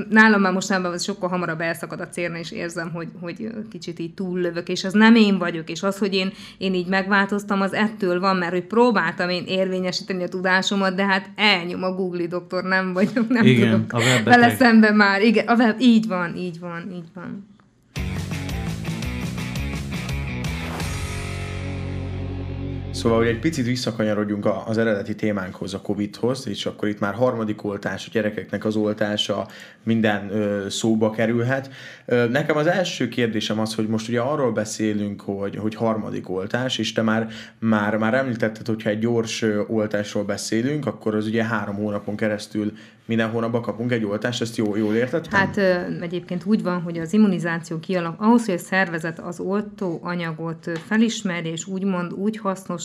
nálam már mostanában sokkal hamarabb elszakad a cérna, és érzem, hogy, hogy kicsit így túllövök, és az nem én vagyok, és az, hogy én, én így megváltoztam, az ettől van, mert hogy próbáltam én érvényesíteni a tudásomat, de hát elnyom a Google doktor, nem vagyok, nem Igen, tudok a vele szemben már. Igen, a web, így van, így van, így van. Szóval, hogy egy picit visszakanyarodjunk az eredeti témánkhoz, a Covid-hoz, és akkor itt már harmadik oltás, a gyerekeknek az oltása minden szóba kerülhet. Nekem az első kérdésem az, hogy most ugye arról beszélünk, hogy, hogy harmadik oltás, és te már, már, már említetted, hogyha egy gyors oltásról beszélünk, akkor az ugye három hónapon keresztül minden hónapban kapunk egy oltást, ezt jól, jól értettem? Hát ö, egyébként úgy van, hogy az immunizáció kialak, ahhoz, hogy a szervezet az oltóanyagot felismerje, és úgymond úgy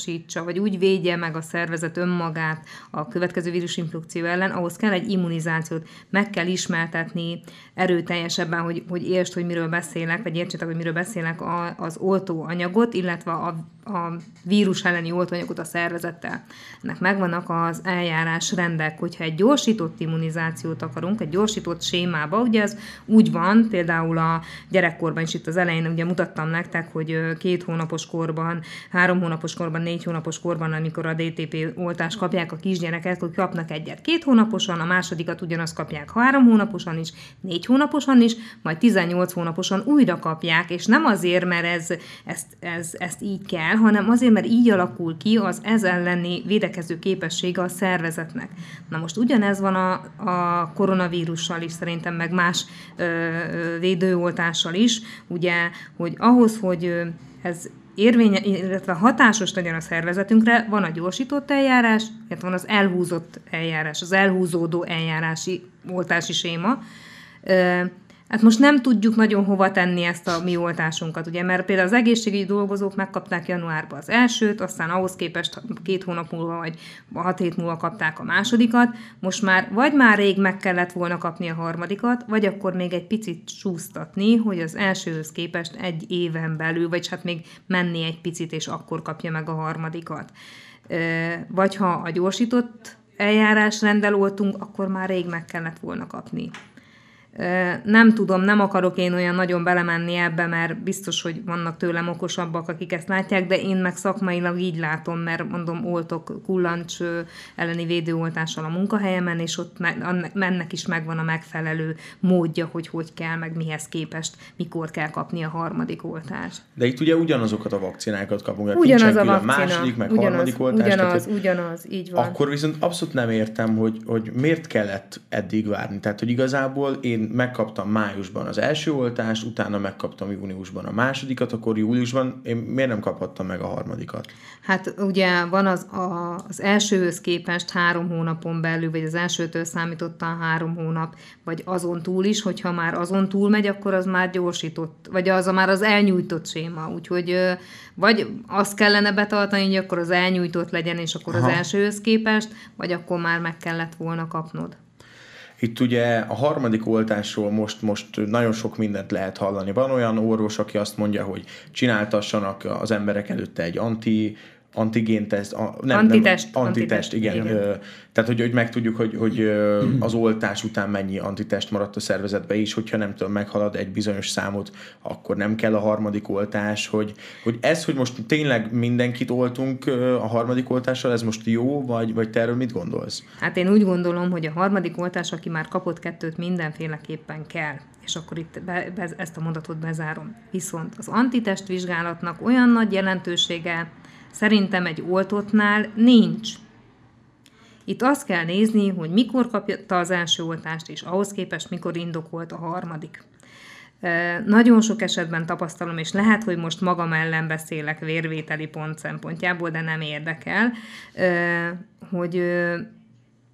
hasznosítsa, vagy úgy védje meg a szervezet önmagát a következő vírusinfekció ellen, ahhoz kell egy immunizációt. Meg kell ismertetni erőteljesebben, hogy, hogy értsd, hogy miről beszélek, vagy értsétek, hogy miről beszélek a, az oltóanyagot, illetve a, a vírus elleni oltóanyagot a szervezettel. Ennek megvannak az eljárás rendek, hogyha egy gyorsított immunizációt akarunk, egy gyorsított sémába, ugye ez úgy van, például a gyerekkorban is itt az elején ugye mutattam nektek, hogy két hónapos korban, három hónapos korban, négy hónapos korban, amikor a DTP oltást kapják a kisgyerekek, hogy kapnak egyet két hónaposan, a másodikat ugyanazt kapják három hónaposan is, négy hónaposan is, majd 18 hónaposan újra kapják, és nem azért, mert ez, ezt, ez, ezt így kell, hanem azért, mert így alakul ki az ez elleni védekező képessége a szervezetnek. Na most ugyanez van a, a koronavírussal is, szerintem meg más ö, védőoltással is, ugye, hogy ahhoz, hogy ez érvénye, illetve hatásos legyen a szervezetünkre, van a gyorsított eljárás, illetve van az elhúzott eljárás, az elhúzódó eljárási oltási séma. Hát most nem tudjuk nagyon hova tenni ezt a mi oltásunkat, ugye, mert például az egészségügyi dolgozók megkapták januárban az elsőt, aztán ahhoz képest két hónap múlva vagy hat hét múlva kapták a másodikat, most már vagy már rég meg kellett volna kapni a harmadikat, vagy akkor még egy picit súsztatni, hogy az elsőhöz képest egy éven belül, vagy hát még menni egy picit, és akkor kapja meg a harmadikat. Vagy ha a gyorsított eljárás rendeloltunk, akkor már rég meg kellett volna kapni. Nem tudom, nem akarok én olyan nagyon belemenni ebbe, mert biztos, hogy vannak tőlem okosabbak, akik ezt látják, de én meg szakmailag így látom, mert mondom, oltok kullancs elleni védőoltással a munkahelyemen, és ott mennek is megvan a megfelelő módja, hogy hogy kell, meg mihez képest, mikor kell kapni a harmadik oltást. De itt ugye ugyanazokat a vakcinákat kapunk, ugyanaz a vakcina, második, meg ugyanaz, harmadik oltás. Ugyanaz, tehát, ugyanaz, így van. Akkor viszont abszolút nem értem, hogy, hogy miért kellett eddig várni. Tehát, hogy igazából én megkaptam májusban az első oltást, utána megkaptam júniusban a másodikat, akkor júliusban én miért nem kaphattam meg a harmadikat? Hát ugye van az, a, az elsőhöz képest három hónapon belül, vagy az elsőtől számítottan három hónap, vagy azon túl is, hogyha már azon túl megy, akkor az már gyorsított, vagy az a már az elnyújtott séma, úgyhogy vagy azt kellene betartani, hogy akkor az elnyújtott legyen, és akkor Aha. az elsőhöz képest, vagy akkor már meg kellett volna kapnod. Itt ugye a harmadik oltásról most, most nagyon sok mindent lehet hallani. Van olyan orvos, aki azt mondja, hogy csináltassanak az emberek előtte egy anti antigénteszt, a, nem, antitest, nem, antitest, igen. igen. Ö, tehát, hogy, hogy megtudjuk, hogy, hogy ö, az oltás után mennyi antitest maradt a szervezetbe is, hogyha nem tudom, meghalad egy bizonyos számot, akkor nem kell a harmadik oltás, hogy, hogy ez, hogy most tényleg mindenkit oltunk a harmadik oltással, ez most jó, vagy, vagy te erről mit gondolsz? Hát én úgy gondolom, hogy a harmadik oltás, aki már kapott kettőt, mindenféleképpen kell és akkor itt be, be, ezt a mondatot bezárom. Viszont az antitest vizsgálatnak olyan nagy jelentősége Szerintem egy oltottnál nincs. Itt azt kell nézni, hogy mikor kapta az első oltást, és ahhoz képest mikor indokolt a harmadik. Nagyon sok esetben tapasztalom, és lehet, hogy most magam ellen beszélek vérvételi pont szempontjából, de nem érdekel, hogy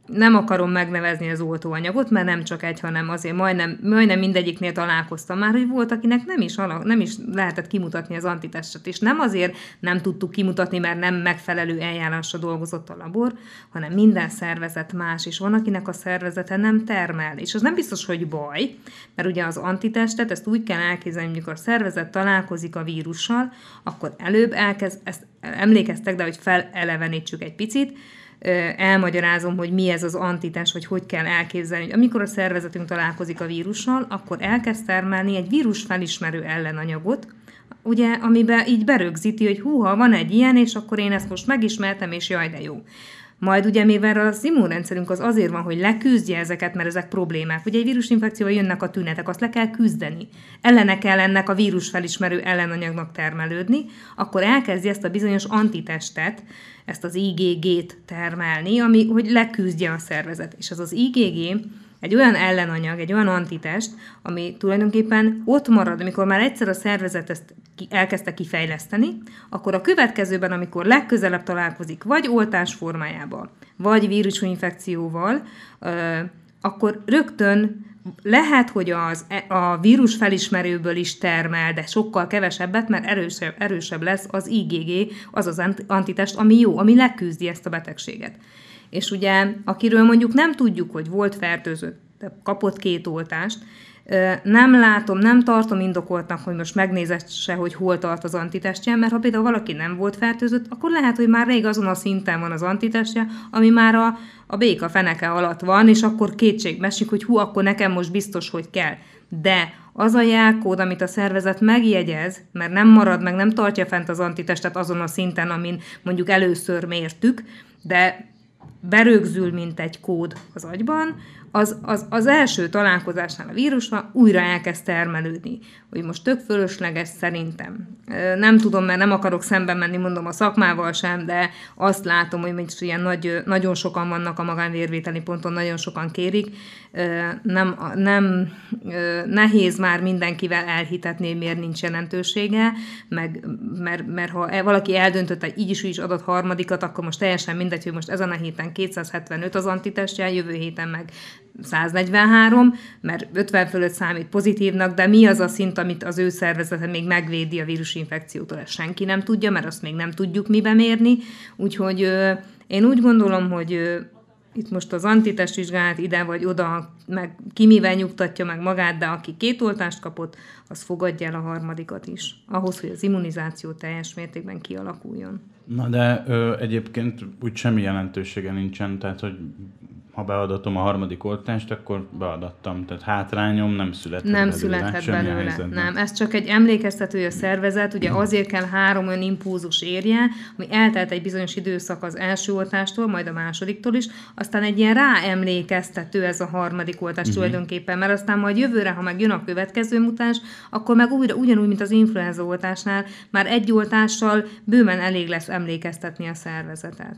nem akarom megnevezni az oltóanyagot, mert nem csak egy, hanem azért majdnem, majdnem mindegyiknél találkoztam már, hogy volt, akinek nem is, nem is lehetett kimutatni az antitestet, és nem azért nem tudtuk kimutatni, mert nem megfelelő eljárásra dolgozott a labor, hanem minden szervezet más, és van, akinek a szervezete nem termel, és az nem biztos, hogy baj, mert ugye az antitestet, ezt úgy kell elképzelni, amikor a szervezet találkozik a vírussal, akkor előbb elkezd, ezt emlékeztek, de hogy felelevenítsük egy picit, elmagyarázom, hogy mi ez az antitás, hogy hogy kell elképzelni. Hogy amikor a szervezetünk találkozik a vírussal, akkor elkezd termelni egy vírus felismerő ellenanyagot, ugye, amiben így berögzíti, hogy húha, van egy ilyen, és akkor én ezt most megismertem, és jaj, de jó. Majd ugye, mivel az immunrendszerünk az azért van, hogy leküzdje ezeket, mert ezek problémák. Ugye egy vírusinfekcióval jönnek a tünetek, azt le kell küzdeni. Ellene kell ennek a vírus felismerő ellenanyagnak termelődni, akkor elkezdi ezt a bizonyos antitestet, ezt az IgG-t termelni, ami, hogy leküzdje a szervezet. És az az IgG egy olyan ellenanyag, egy olyan antitest, ami tulajdonképpen ott marad, amikor már egyszer a szervezet ezt elkezdte kifejleszteni, akkor a következőben, amikor legközelebb találkozik, vagy oltás formájában, vagy vírusinfekcióval, akkor rögtön lehet, hogy az, e, a vírus felismerőből is termel, de sokkal kevesebbet, mert erősebb, erősebb lesz az IgG, az az antitest, ami jó, ami leküzdi ezt a betegséget. És ugye, akiről mondjuk nem tudjuk, hogy volt fertőzött, kapott két oltást, nem látom, nem tartom indokoltnak, hogy most megnézesse, hogy hol tart az antitestje, mert ha például valaki nem volt fertőzött, akkor lehet, hogy már rég azon a szinten van az antitestje, ami már a, a béka feneke alatt van, és akkor kétségbe esik, hogy hú, akkor nekem most biztos, hogy kell. De az a jelkód, amit a szervezet megjegyez, mert nem marad meg, nem tartja fent az antitestet azon a szinten, amin mondjuk először mértük, de berögzül, mint egy kód az agyban, az, az, az első találkozásnál a vírusra újra elkezd termelődni. Hogy most tök fölösleges szerintem. Nem tudom, mert nem akarok szemben menni, mondom a szakmával sem, de azt látom, hogy most ilyen nagy, nagyon sokan vannak a magánvérvételi ponton, nagyon sokan kérik. Nem, nem nehéz már mindenkivel elhitetni, miért nincs jelentősége, meg, mert, mert ha e, valaki eldöntött, hogy így is, úgy is adott harmadikat, akkor most teljesen mindegy, hogy most ezen a héten 275 az antitestje, jövő héten meg 143, mert 50 fölött számít pozitívnak, de mi az a szint, amit az ő szervezete még megvédi a vírusinfekciótól, ezt senki nem tudja, mert azt még nem tudjuk mibe mérni, úgyhogy én úgy gondolom, hogy itt most az antitestvizsgálat ide vagy oda, meg ki mivel nyugtatja meg magát, de aki két oltást kapott, az fogadja el a harmadikat is, ahhoz, hogy az immunizáció teljes mértékben kialakuljon. Na de ö, egyébként úgy semmi jelentősége nincsen, tehát hogy ha beadatom a harmadik oltást, akkor beadattam. Tehát hátrányom nem születhet Nem belőle, születhet belőle, helyzetben. nem. Ez csak egy emlékeztető a szervezet, ugye azért kell három olyan impulzus érje, ami eltelt egy bizonyos időszak az első oltástól, majd a másodiktól is, aztán egy ilyen ráemlékeztető ez a harmadik oltás uh-huh. tulajdonképpen, mert aztán majd jövőre, ha meg jön a következő mutáns, akkor meg újra, ugyanúgy, mint az influenza oltásnál, már egy oltással bőven elég lesz emlékeztetni a szervezetet.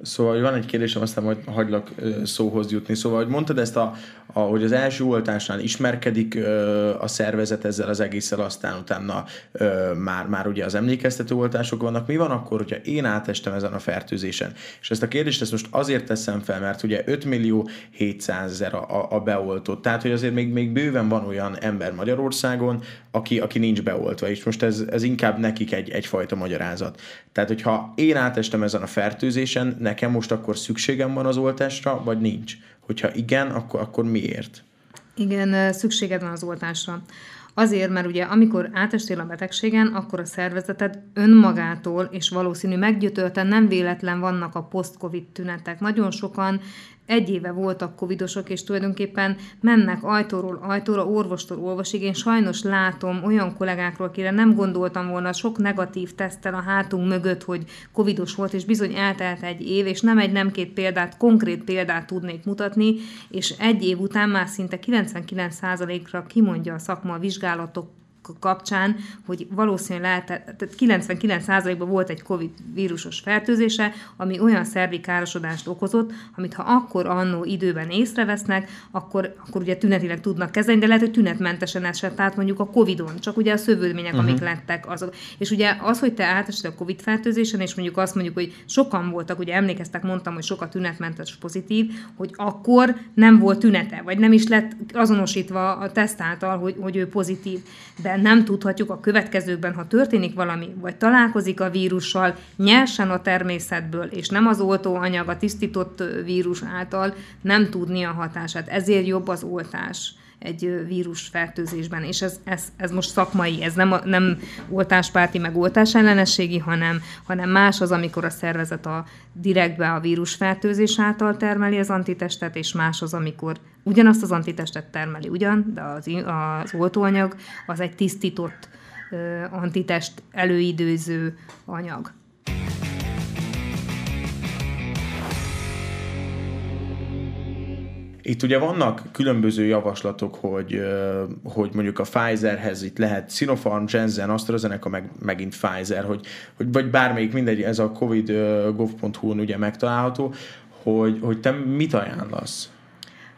Szóval van egy kérdésem, aztán majd hagylak szóhoz jutni. Szóval, hogy mondtad ezt, a, a, hogy az első oltásnál ismerkedik ö, a szervezet ezzel az egésszel, aztán utána ö, már, már ugye az emlékeztető oltások vannak. Mi van akkor, hogyha én átestem ezen a fertőzésen? És ezt a kérdést ezt most azért teszem fel, mert ugye 5 millió 700 ezer a, a, beoltott. Tehát, hogy azért még, még bőven van olyan ember Magyarországon, aki, aki nincs beoltva, és most ez, ez inkább nekik egy, egyfajta magyarázat. Tehát, hogyha én átestem ezen a fertőzésen, nekem most akkor szükségem van az oltásra, vagy nincs? Hogyha igen, akkor, akkor miért? Igen, szükséged van az oltásra. Azért, mert ugye amikor átestél a betegségen, akkor a szervezeted önmagától és valószínű meggyötölten nem véletlen vannak a post-covid tünetek. Nagyon sokan egy éve voltak covidosok, és tulajdonképpen mennek ajtóról ajtóra, orvostól orvosig. Én sajnos látom olyan kollégákról, akire nem gondoltam volna, sok negatív tesztel a hátunk mögött, hogy covidos volt, és bizony eltelt egy év, és nem egy, nem két példát, konkrét példát tudnék mutatni, és egy év után már szinte 99%-ra kimondja a szakma a vizsgálatok kapcsán, hogy valószínűleg lehet, tehát 99%-ban volt egy COVID vírusos fertőzése, ami olyan szervi károsodást okozott, amit ha akkor annó időben észrevesznek, akkor, akkor ugye tünetileg tudnak kezelni, de lehet, hogy tünetmentesen esett át mondjuk a COVID-on, csak ugye a szövődmények, uh-huh. amik lettek azok. És ugye az, hogy te átestél a COVID fertőzésen, és mondjuk azt mondjuk, hogy sokan voltak, ugye emlékeztek, mondtam, hogy sokat tünetmentes pozitív, hogy akkor nem volt tünete, vagy nem is lett azonosítva a teszt által, hogy, hogy ő pozitív. De nem tudhatjuk a következőkben, ha történik valami, vagy találkozik a vírussal nyersen a természetből, és nem az oltóanyag, a tisztított vírus által nem tudni a hatását. Ezért jobb az oltás egy vírus fertőzésben, és ez, ez, ez most szakmai, ez nem, nem oltáspárti, meg oltásellenességi, hanem, hanem más az, amikor a szervezet a direktbe a vírusfertőzés által termeli az antitestet, és más az, amikor ugyanazt az antitestet termeli ugyan, de az, az oltóanyag az egy tisztított antitest előidőző anyag. Itt ugye vannak különböző javaslatok, hogy, hogy mondjuk a Pfizerhez itt lehet Sinopharm, Janssen, AstraZeneca, meg megint Pfizer, hogy, hogy vagy bármelyik, mindegy, ez a covid.gov.hu-n ugye megtalálható, hogy, hogy te mit ajánlasz?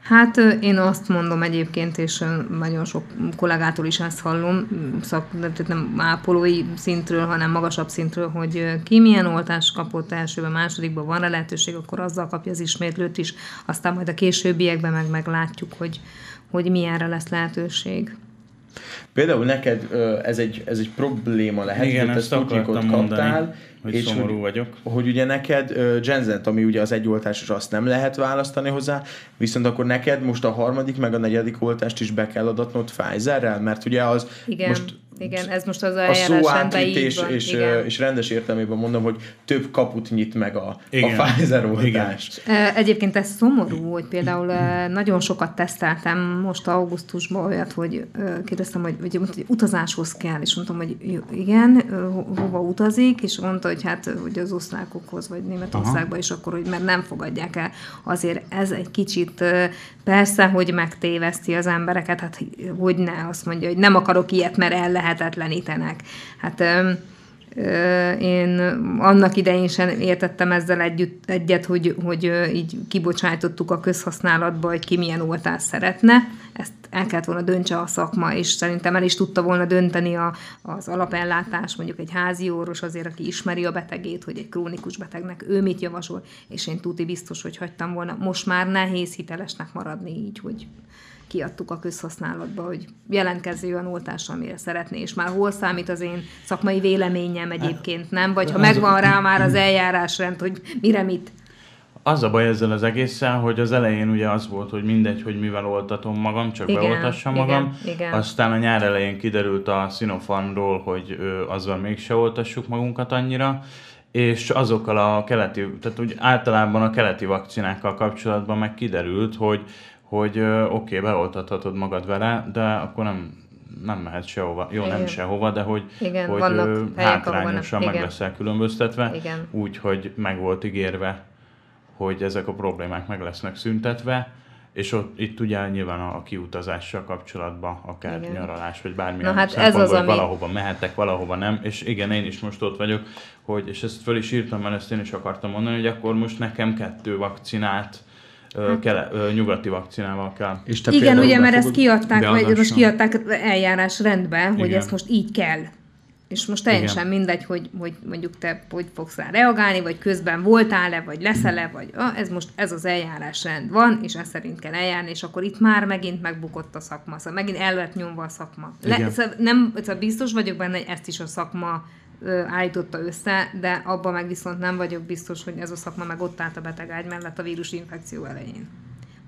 Hát én azt mondom egyébként, és nagyon sok kollégától is ezt hallom, szak, nem ápolói szintről, hanem magasabb szintről, hogy ki milyen oltást kapott elsőben, másodikban van -e lehetőség, akkor azzal kapja az ismétlőt is, aztán majd a későbbiekben meg meglátjuk, hogy, hogy milyenre lesz lehetőség. Például neked ez egy, ez egy probléma lehet, Igen, hogy te Sputnikot kaptál, mondani, hogy és szomorú hogy, vagyok. Hogy ugye neked Jenzent, ami ugye az egy oltásos, azt nem lehet választani hozzá, viszont akkor neked most a harmadik meg a negyedik oltást is be kell adatnod Pfizerrel, mert ugye az Igen. most igen, ez most az a szó átvités, és, igen. és rendes értelmében mondom, hogy több kaput nyit meg a, igen. a Pfizer oltás. Egyébként ez szomorú, hogy például nagyon sokat teszteltem most augusztusban olyat, hogy kérdeztem, hogy, hogy, hogy utazáshoz kell, és mondtam, hogy igen, hova utazik, és mondta, hogy hát hogy az osztrákokhoz, vagy Németországba, és akkor, hogy mert nem fogadják el. Azért ez egy kicsit persze, hogy megtéveszti az embereket, hát hogy ne, azt mondja, hogy nem akarok ilyet, mert el lehetetlenítenek. Hát ö, én annak idején sem értettem ezzel együtt, egyet, hogy, hogy így kibocsájtottuk a közhasználatba, hogy ki milyen oltást szeretne. Ezt el kellett volna döntse a szakma, és szerintem el is tudta volna dönteni a, az alapellátás, mondjuk egy házi orvos azért, aki ismeri a betegét, hogy egy krónikus betegnek ő mit javasol, és én tuti biztos, hogy hagytam volna. Most már nehéz hitelesnek maradni így, hogy kiadtuk a közhasználatba, hogy jelentkező olyan oltás, amire szeretné, és már hol számít az én szakmai véleményem egyébként, nem? Vagy ha megvan rá már az eljárásrend, hogy mire mit. Az a baj ezzel az egészen, hogy az elején ugye az volt, hogy mindegy, hogy mivel oltatom magam, csak igen, beoltassam magam. Igen, igen. Aztán a nyár elején kiderült a Sinopharmról, hogy azzal mégse oltassuk magunkat annyira, és azokkal a keleti, tehát úgy általában a keleti vakcinákkal kapcsolatban meg kiderült, hogy hogy oké, okay, beoltathatod magad vele, de akkor nem nem mehet sehova. Jó, Igen. nem sehova, de hogy, Igen, hogy ö, hátrányosan meg leszel különböztetve, Igen. úgy, hogy meg volt ígérve, hogy ezek a problémák meg lesznek szüntetve, És ott, itt ugye nyilván a, a kiutazással kapcsolatban, akár igen. nyaralás, vagy bármilyen Na, hát ez az, ami... valahova mehetek, valahova nem, és igen, én is most ott vagyok, hogy, és ezt föl is írtam, mert ezt én is akartam mondani, hogy akkor most nekem kettő vakcinát hát. kele, nyugati vakcinával kell. És te Igen, ugye, mert ezt kiadták, vagy most kiadták eljárás rendben, hogy ezt most így kell. És most teljesen Igen. mindegy, hogy, hogy mondjuk te hogy fogsz rá reagálni, vagy közben voltál-e, vagy leszel-e, vagy ah, ez most ez az eljárás rend van, és ez szerint kell eljárni, és akkor itt már megint megbukott a szakma, szóval megint el lett nyomva a szakma. Le, szóval nem, szóval biztos vagyok benne, hogy ezt is a szakma állította össze, de abban meg viszont nem vagyok biztos, hogy ez a szakma meg ott állt a betegágy mellett a vírus infekció elején.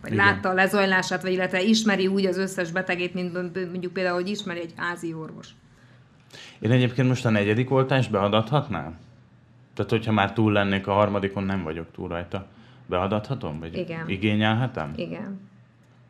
Vagy Igen. látta a lezajlását, vagy illetve ismeri úgy az összes betegét, mint mondjuk például, hogy ismeri egy házi orvos. Én egyébként most a negyedik oltást beadathatnám? Tehát, hogyha már túl lennék a harmadikon, nem vagyok túl rajta. Beadathatom? Vagy Igen. igényelhetem? Igen.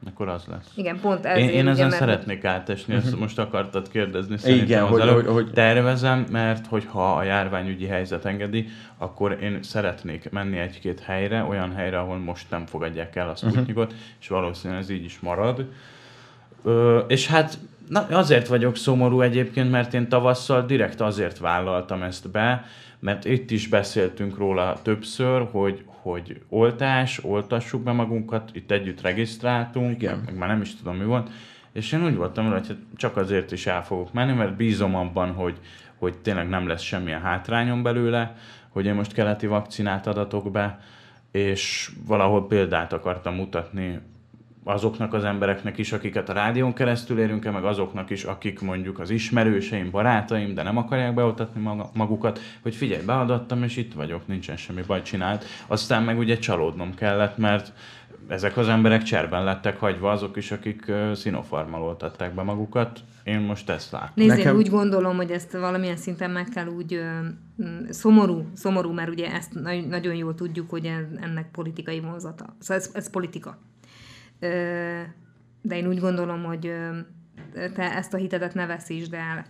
Akkor az lesz. Igen, pont ez. Én, én ezen mert... szeretnék átesni, ezt most akartad kérdezni. Szerintem Igen, hogy, hogy, hogy, tervezem, mert hogyha a járványügyi helyzet engedi, akkor én szeretnék menni egy-két helyre, olyan helyre, ahol most nem fogadják el a mhm. Sputnikot, uh-huh. és valószínűleg ez így is marad. Ö, és hát na, azért vagyok szomorú egyébként, mert én tavasszal direkt azért vállaltam ezt be, mert itt is beszéltünk róla többször, hogy, hogy oltás, oltassuk be magunkat, itt együtt regisztráltunk, Igen. meg már nem is tudom mi volt, és én úgy voltam hogy csak azért is el fogok menni, mert bízom abban, hogy, hogy tényleg nem lesz semmilyen hátrányom belőle, hogy én most keleti vakcinát adatok be, és valahol példát akartam mutatni azoknak az embereknek is, akiket a rádión keresztül érünk el, meg azoknak is, akik mondjuk az ismerőseim, barátaim, de nem akarják beoltatni magukat, hogy figyelj, beadattam, és itt vagyok, nincsen semmi baj csinált. Aztán meg ugye csalódnom kellett, mert ezek az emberek cserben lettek hagyva, azok is, akik szinofarmal oltatták be magukat. Én most ezt látom. Nézd, Nekem... én úgy gondolom, hogy ezt valamilyen szinten meg kell úgy ö, szomorú, szomorú, mert ugye ezt nagyon jól tudjuk, hogy ennek politikai vonzata. Szóval ez, ez politika de én úgy gondolom, hogy te ezt a hitedet ne veszítsd el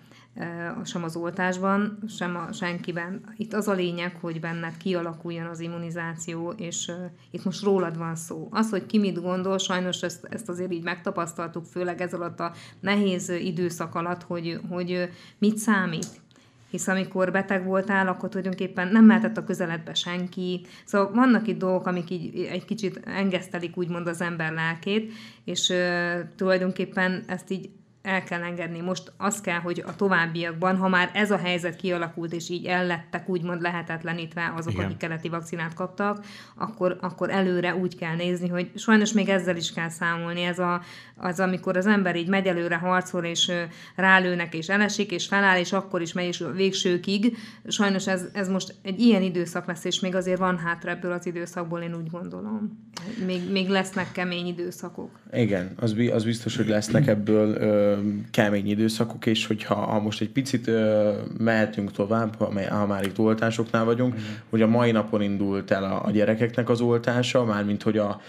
sem az oltásban, sem a senkiben. Itt az a lényeg, hogy benned kialakuljon az immunizáció, és itt most rólad van szó. Az, hogy ki mit gondol, sajnos ezt, ezt azért így megtapasztaltuk, főleg ez alatt a nehéz időszak alatt, hogy, hogy mit számít hisz amikor beteg voltál, akkor tulajdonképpen nem mehetett a közeledbe senki. Szóval vannak itt dolgok, amik így egy kicsit engesztelik úgymond az ember lelkét, és uh, tulajdonképpen ezt így el kell engedni. Most az kell, hogy a továbbiakban, ha már ez a helyzet kialakult, és így ellettek úgymond lehetetlenítve azok, Igen. akik keleti vakcinát kaptak, akkor, akkor előre úgy kell nézni, hogy sajnos még ezzel is kell számolni. Ez a, az, amikor az ember így megy előre, harcol, és rálőnek, és elesik, és feláll, és akkor is megy, és végsőkig. Sajnos ez, ez most egy ilyen időszak lesz, és még azért van hátra ebből az időszakból, én úgy gondolom. Még, még lesznek kemény időszakok. Igen, az, az biztos, hogy lesznek ebből ö, kemény időszakok, és hogyha ha most egy picit ö, mehetünk tovább, ha, ha már itt oltásoknál vagyunk, uh-huh. hogy a mai napon indult el a, a gyerekeknek az oltása, mármint hogy a,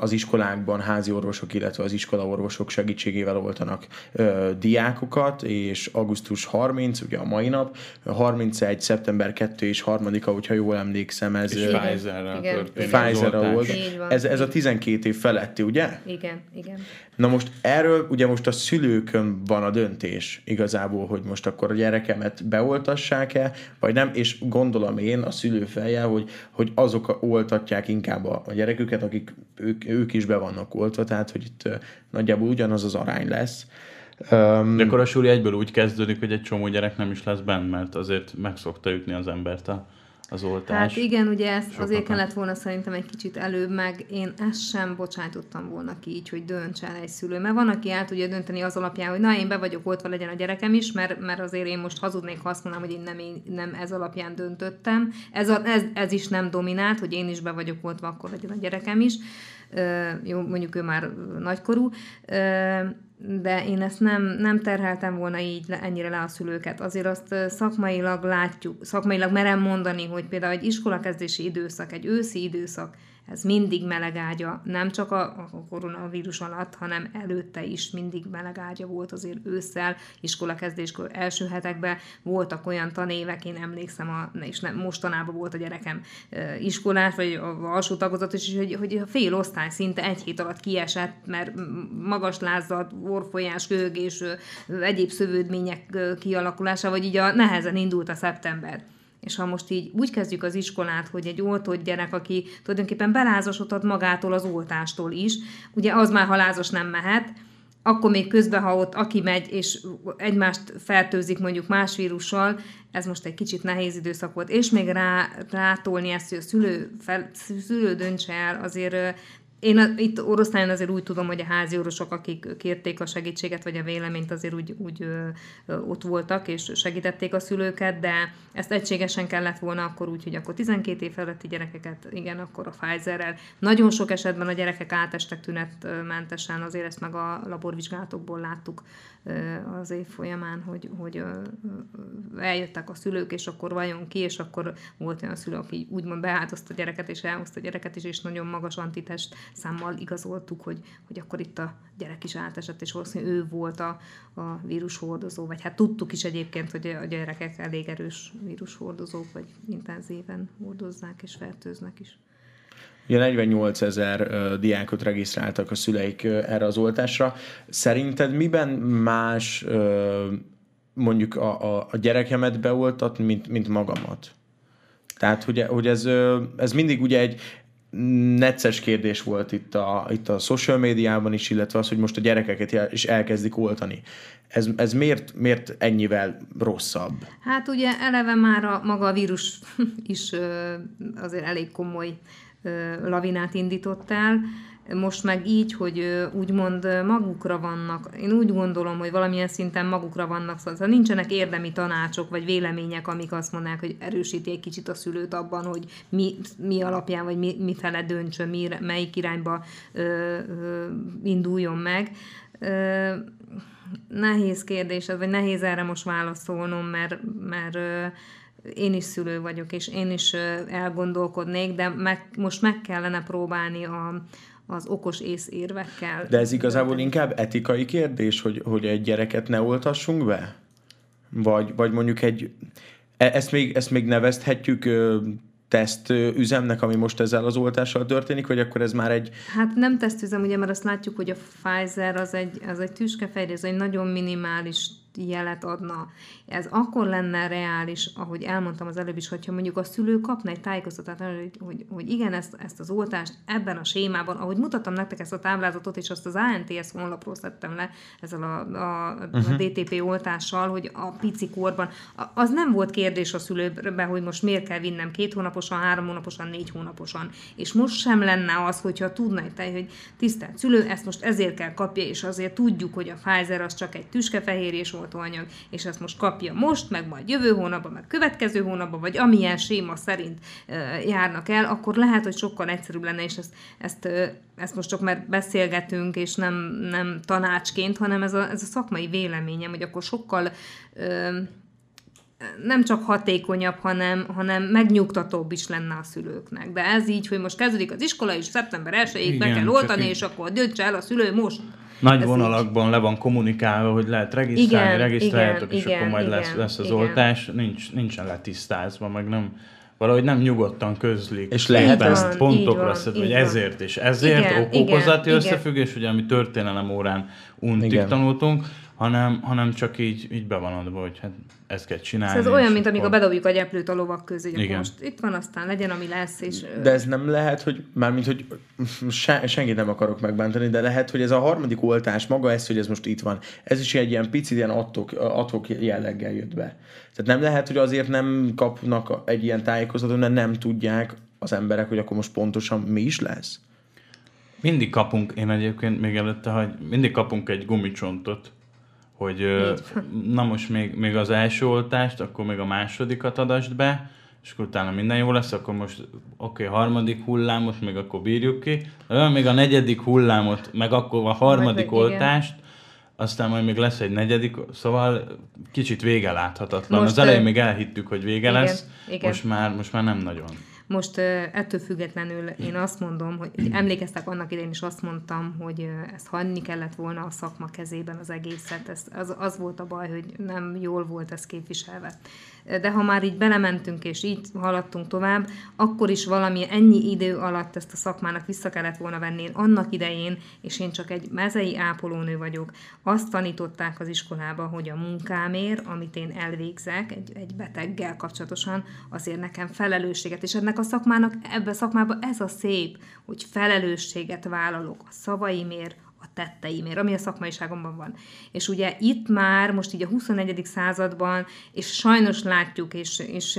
az iskolákban házi orvosok, illetve az iskolaorvosok segítségével oltanak diákokat, és augusztus 30, ugye a mai nap, 31. szeptember 2 és 3-a, hogyha jól emlékszem, ez Pfizer-rel történik. Pfizer-rel volt. Ez, ez a 12 év feletti, ugye? Igen, igen. Na most erről ugye most a szülőkön van a döntés igazából, hogy most akkor a gyerekemet beoltassák-e, vagy nem, és gondolom én a szülő feje, hogy, hogy azok oltatják inkább a, a gyereküket, akik ők, ők is be vannak oltva, tehát hogy itt nagyjából ugyanaz az arány lesz. Um, De akkor a suli egyből úgy kezdődik, hogy egy csomó gyerek nem is lesz benne, mert azért meg szokta ütni az embert a az oltás. Hát igen, ugye ezt Sokakat. azért kellett volna szerintem egy kicsit előbb, meg én ezt sem bocsájtottam volna ki így, hogy dönts el egy szülő. Mert van, aki el tudja dönteni az alapján, hogy na, én be vagyok oltva, legyen a gyerekem is, mert, mert azért én most hazudnék, ha azt mondanám, hogy én nem, én nem ez alapján döntöttem. Ez, a, ez, ez is nem dominált, hogy én is be vagyok oltva, akkor legyen a gyerekem is. Jó, mondjuk ő már nagykorú de én ezt nem, nem terheltem volna így ennyire le a szülőket. Azért azt szakmailag látjuk, szakmailag merem mondani, hogy például egy iskolakezdési időszak, egy őszi időszak, ez mindig meleg ágya, nem csak a, koronavírus alatt, hanem előtte is mindig meleg ágya volt azért ősszel, iskolakezdéskor első hetekben voltak olyan tanévek, én emlékszem, a, és nem, mostanában volt a gyerekem iskolás, vagy a alsó tagozat is, hogy, hogy a fél osztály szinte egy hét alatt kiesett, mert magas lázad, orfolyás, köhögés, egyéb szövődmények kialakulása, vagy így a nehezen indult a szeptember. És ha most így úgy kezdjük az iskolát, hogy egy oltott gyerek, aki tulajdonképpen belázasodhat magától az oltástól is, ugye az már halázos nem mehet, akkor még közben, ha ott aki megy, és egymást fertőzik mondjuk más vírussal, ez most egy kicsit nehéz időszak volt, és még rá, rátolni ezt, hogy a szülő, fel, szülő döntse el, azért én a, itt oroszlán azért úgy tudom, hogy a házi orvosok, akik kérték a segítséget, vagy a véleményt, azért úgy, úgy ö, ott voltak, és segítették a szülőket, de ezt egységesen kellett volna akkor úgy, hogy akkor 12 év feletti gyerekeket, igen, akkor a Pfizerrel. Nagyon sok esetben a gyerekek átestek tünetmentesen, azért ezt meg a laborvizsgálatokból láttuk az év folyamán, hogy, hogy eljöttek a szülők, és akkor vajon ki, és akkor volt olyan szülő, aki úgymond beáldozta a gyereket, és elhozta a gyereket is, és nagyon magas antitest számmal igazoltuk, hogy, hogy akkor itt a gyerek is átesett, és valószínűleg ő volt a, a vírushordozó, vagy hát tudtuk is egyébként, hogy a gyerekek elég erős vírushordozók, vagy intenzíven hordozzák és fertőznek is. Ugye 48 ezer diákot regisztráltak a szüleik erre az oltásra. Szerinted miben más mondjuk a, a, a gyerekemet beoltat, mint, mint magamat? Tehát, hogy, hogy ez, ez mindig ugye egy, necces kérdés volt itt a, itt a social médiában is, illetve az, hogy most a gyerekeket is elkezdik oltani. Ez, ez miért, miért ennyivel rosszabb? Hát ugye eleve már a maga a vírus is azért elég komoly lavinát indított el, most meg így, hogy úgymond magukra vannak, én úgy gondolom, hogy valamilyen szinten magukra vannak, szóval nincsenek érdemi tanácsok vagy vélemények, amik azt mondják, hogy erősíti egy kicsit a szülőt abban, hogy mi, mi alapján, vagy mi, mi fele döntsön, mi, melyik irányba ö, ö, induljon meg. Ö, nehéz kérdés, vagy nehéz erre most válaszolnom, mert, mert ö, én is szülő vagyok, és én is elgondolkodnék, de meg, most meg kellene próbálni a, az okos ész érvekkel. De ez igazából inkább etikai kérdés, hogy, hogy egy gyereket ne oltassunk be? Vagy, vagy mondjuk egy, e, ezt még, ezt még nevezthetjük teszt üzemnek, ami most ezzel az oltással történik, vagy akkor ez már egy... Hát nem tesztüzem, ugye, mert azt látjuk, hogy a Pfizer az egy, az egy tüskefejre, ez egy nagyon minimális jelet adna. Ez akkor lenne reális, ahogy elmondtam az előbb is, hogyha mondjuk a szülő kapna egy tájékoztatást, hogy, hogy, hogy igen, ezt, ezt az oltást ebben a sémában, ahogy mutattam nektek ezt a táblázatot, és azt az ANTS honlapról szedtem le ezzel a, a, a uh-huh. DTP oltással, hogy a pici korban, az nem volt kérdés a szülőbe, hogy most miért kell vinnem két hónaposan, három hónaposan, négy hónaposan. És most sem lenne az, hogyha tudna egy tej, hogy tisztelt szülő, ezt most ezért kell kapja, és azért tudjuk, hogy a Pfizer az csak egy tüskefehérjés oltóanyag, és ezt most kapja most, meg majd jövő hónapban, meg következő hónapban, vagy amilyen séma szerint járnak el, akkor lehet, hogy sokkal egyszerűbb lenne, és ezt, ezt, ezt most csak mert beszélgetünk, és nem, nem tanácsként, hanem ez a, ez a szakmai véleményem, hogy akkor sokkal nem csak hatékonyabb, hanem, hanem megnyugtatóbb is lenne a szülőknek. De ez így, hogy most kezdődik az iskola, és szeptember 1-ig be kell oltani, és akkor döntse el a szülő most. Nagy vonalakban így... le van kommunikálva, hogy lehet regisztrálni, igen, regisztráljátok, igen, és igen, akkor majd igen, lesz, lesz az igen. oltás. Nincs, nincsen letisztázva, meg nem valahogy nem nyugodtan közlik. És lehet ezt pontokra szedni, hogy ezért és ezért, igen, okozati igen, összefüggés, ugye, ami történelem órán untig tanultunk, hanem, hanem csak így, így be van adva, hogy hát ezt kell csinálni. Szóval ez olyan, mint amikor bedobjuk a gyeplőt a lovak közé, hogy most itt van, aztán legyen, ami lesz. És... De ez nem lehet, hogy mármint, hogy se, senkit nem akarok megbántani, de lehet, hogy ez a harmadik oltás, maga ez, hogy ez most itt van, ez is egy ilyen picit ilyen adtok, adhok jelleggel jött be. Tehát nem lehet, hogy azért nem kapnak egy ilyen tájékozatot, mert nem tudják az emberek, hogy akkor most pontosan mi is lesz. Mindig kapunk, én egyébként még előtte, hogy mindig kapunk egy gumicsontot, hogy na most még, még az első oltást, akkor még a másodikat adast be, és akkor utána minden jó lesz, akkor most oké, okay, harmadik hullámot, még akkor bírjuk ki, de még a negyedik hullámot, meg akkor a harmadik meg, oltást, igen. aztán majd még lesz egy negyedik, szóval kicsit vége láthatatlan. Most az elején még elhittük, hogy vége igen, lesz, igen. Most, már, most már nem nagyon. Most ettől függetlenül én azt mondom, hogy emlékeztek annak idején is azt mondtam, hogy ezt hagyni kellett volna a szakma kezében az egészet. Ez, az, az volt a baj, hogy nem jól volt ez képviselve de ha már így belementünk és így haladtunk tovább, akkor is valami ennyi idő alatt ezt a szakmának vissza kellett volna venni. Én annak idején, és én csak egy mezei ápolónő vagyok, azt tanították az iskolába, hogy a munkámért, amit én elvégzek egy, egy beteggel kapcsolatosan, azért nekem felelősséget, és ennek a szakmának, ebben a szakmában ez a szép, hogy felelősséget vállalok a szavaimért, a tetteimért, ami a szakmaiságomban van. És ugye itt már, most így a 21. században, és sajnos látjuk, és, és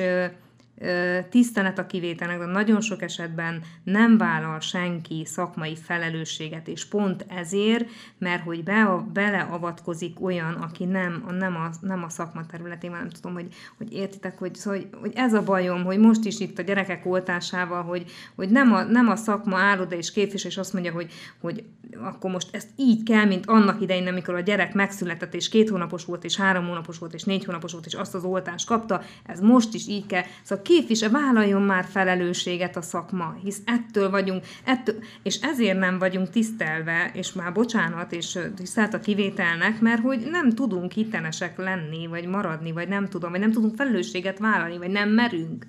tisztelet a kivételnek, de nagyon sok esetben nem vállal senki szakmai felelősséget, és pont ezért, mert hogy be, beleavatkozik olyan, aki nem, a, nem, a, nem a szakma területén, nem tudom, hogy, hogy értitek, hogy, szóval, hogy, hogy ez a bajom, hogy most is itt a gyerekek oltásával, hogy, hogy nem, a, nem a szakma áll oda és képvisel, és azt mondja, hogy, hogy akkor most ezt így kell, mint annak idején, amikor a gyerek megszületett, és két hónapos volt, és három hónapos volt, és négy hónapos volt, és azt az oltást kapta, ez most is így kell. Szóval képvisel, vállaljon már felelősséget a szakma, hisz ettől vagyunk, ettől, és ezért nem vagyunk tisztelve, és már bocsánat, és tisztelt a kivételnek, mert hogy nem tudunk hitenesek lenni, vagy maradni, vagy nem tudom, vagy nem tudunk felelősséget vállalni, vagy nem merünk.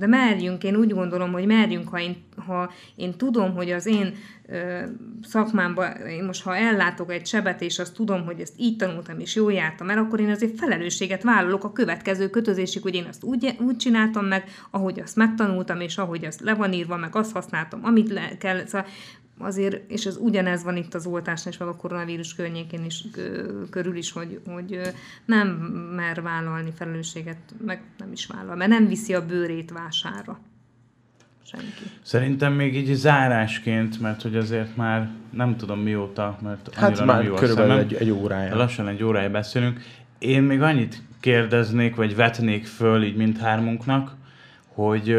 De merjünk, én úgy gondolom, hogy merjünk, ha én, ha én tudom, hogy az én ö, szakmámban, én most ha ellátok egy sebet, és azt tudom, hogy ezt így tanultam, és jól jártam el, akkor én azért felelősséget vállalok a következő kötözésig, hogy én azt úgy, úgy csináltam meg, ahogy azt megtanultam, és ahogy azt le van írva, meg azt használtam, amit le kell. Szóval azért, és ez ugyanez van itt az oltásnál, és meg a koronavírus környékén is körül is, hogy, hogy nem mer vállalni felelősséget, meg nem is vállal, mert nem viszi a bőrét vására. Senki. Szerintem még így zárásként, mert hogy azért már nem tudom mióta, mert hát annyira már nem jó körülbelül a egy, egy órája. Lassan egy órája beszélünk. Én még annyit kérdeznék, vagy vetnék föl így mindhármunknak, hogy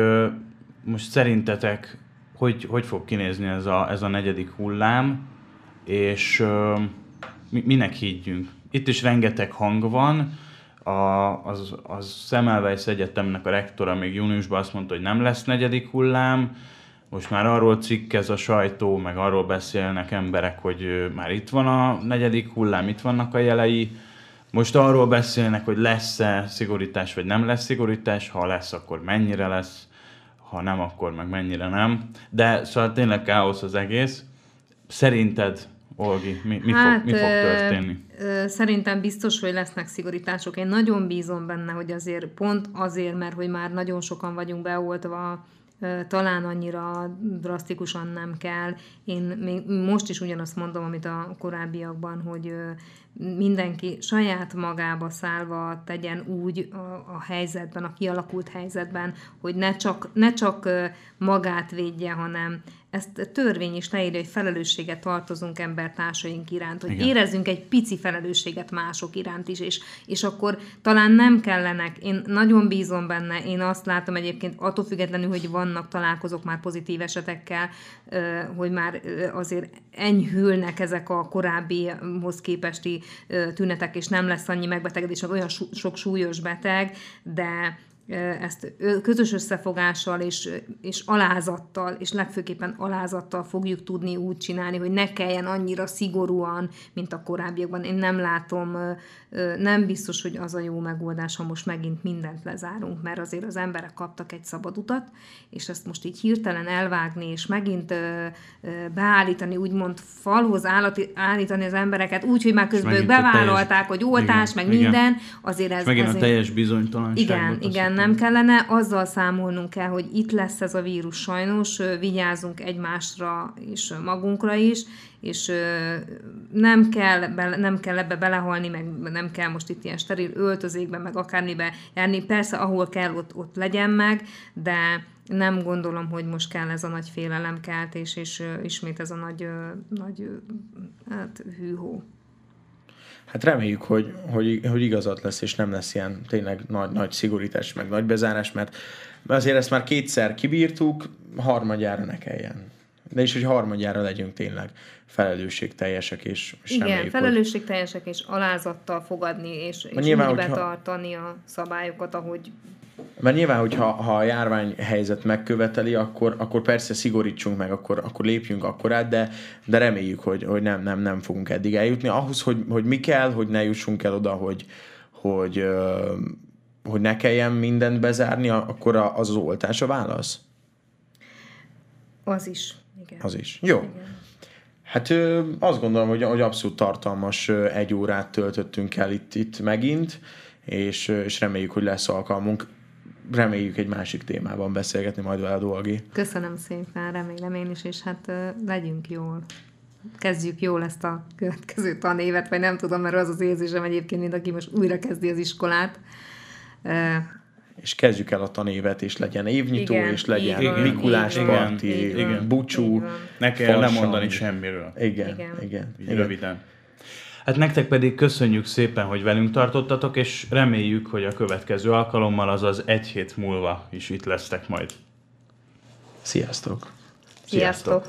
most szerintetek hogy, hogy fog kinézni ez a, ez a negyedik hullám, és uh, minek higgyünk. Itt is rengeteg hang van, a, az, az Semmelweis Egyetemnek a rektora még júniusban azt mondta, hogy nem lesz negyedik hullám, most már arról cikkez a sajtó, meg arról beszélnek emberek, hogy már itt van a negyedik hullám, itt vannak a jelei. Most arról beszélnek, hogy lesz-e szigorítás, vagy nem lesz szigorítás, ha lesz, akkor mennyire lesz ha nem, akkor meg mennyire nem. De szóval tényleg káosz az egész. Szerinted, Olgi, mi, mi, hát, fog, mi fog történni? Szerintem biztos, hogy lesznek szigorítások. Én nagyon bízom benne, hogy azért pont azért, mert hogy már nagyon sokan vagyunk beoltva, talán annyira drasztikusan nem kell. Én még most is ugyanazt mondom, amit a korábbiakban, hogy mindenki saját magába szállva tegyen úgy a, a helyzetben, a kialakult helyzetben, hogy ne csak, ne csak magát védje, hanem ezt a törvény is leírja, hogy felelősséget tartozunk embertársaink iránt, hogy Igen. érezzünk egy pici felelősséget mások iránt is, és, és akkor talán nem kellenek, én nagyon bízom benne, én azt látom egyébként, attól függetlenül, hogy vannak, találkozok már pozitív esetekkel, hogy már azért enyhülnek ezek a korábbihoz képesti tünetek, és nem lesz annyi megbetegedés, olyan sok súlyos beteg, de ezt közös összefogással és, és alázattal, és legfőképpen alázattal fogjuk tudni úgy csinálni, hogy ne kelljen annyira szigorúan, mint a korábbiakban. Én nem látom, nem biztos, hogy az a jó megoldás, ha most megint mindent lezárunk, mert azért az emberek kaptak egy szabad utat, és ezt most így hirtelen elvágni, és megint beállítani, úgymond falhoz állítani az embereket, úgy, hogy már közben bevállalták, teljes, hogy oltás, igen, meg igen. minden, azért ez... És megint ezért, a teljes bizonytalanság. Igen, igen, nem kellene, azzal számolnunk kell, hogy itt lesz ez a vírus sajnos, vigyázunk egymásra és magunkra is, és nem kell, be, nem kell ebbe belehalni, meg nem kell most itt ilyen steril öltözékbe, meg akármibe járni. Persze, ahol kell, ott, ott legyen meg, de nem gondolom, hogy most kell ez a nagy félelemkeltés, és ismét ez a nagy, nagy hát, hűhó. Hát reméljük, hogy, hogy, hogy igazat lesz, és nem lesz ilyen tényleg nagy, nagy szigorítás, meg nagy bezárás, mert azért ezt már kétszer kibírtuk, harmadjára ne kelljen De is, hogy harmadjára legyünk tényleg felelősségteljesek, és, és Igen, reméljük, felelősségteljesek és alázattal fogadni, és, és nyilván, úgy hogyha- betartani a szabályokat, ahogy Mert nyilván, hogyha ha a járványhelyzet megköveteli, akkor, akkor persze szigorítsunk meg, akkor, akkor lépjünk akkor át, de, de reméljük, hogy, hogy nem, nem, nem fogunk eddig eljutni. Ahhoz, hogy, hogy mi kell, hogy ne jussunk el oda, hogy, hogy, hogy ne kelljen mindent bezárni, akkor az az oltás a válasz? az is. Igen. Az is. Jó. Igen. Hát ö, azt gondolom, hogy, hogy abszolút tartalmas ö, egy órát töltöttünk el itt, itt megint, és, ö, és reméljük, hogy lesz alkalmunk. Reméljük egy másik témában beszélgetni majd veled, Olgi. Köszönöm szépen, remélem én is, és hát legyünk jól. Kezdjük jól ezt a következő tanévet, vagy nem tudom, mert az az érzésem egyébként, mint aki most újra kezdi az iskolát. És kezdjük el a tanévet, és legyen évnyitó, Igen, és legyen van, Mikulás parti, bucsú. van. Ne kell farsang. lemondani semmiről. Igen, Igen. igen. igen. Igen. röviden. Hát nektek pedig köszönjük szépen, hogy velünk tartottatok, és reméljük, hogy a következő alkalommal, azaz egy hét múlva is itt lesztek majd. Sziasztok! Sziasztok!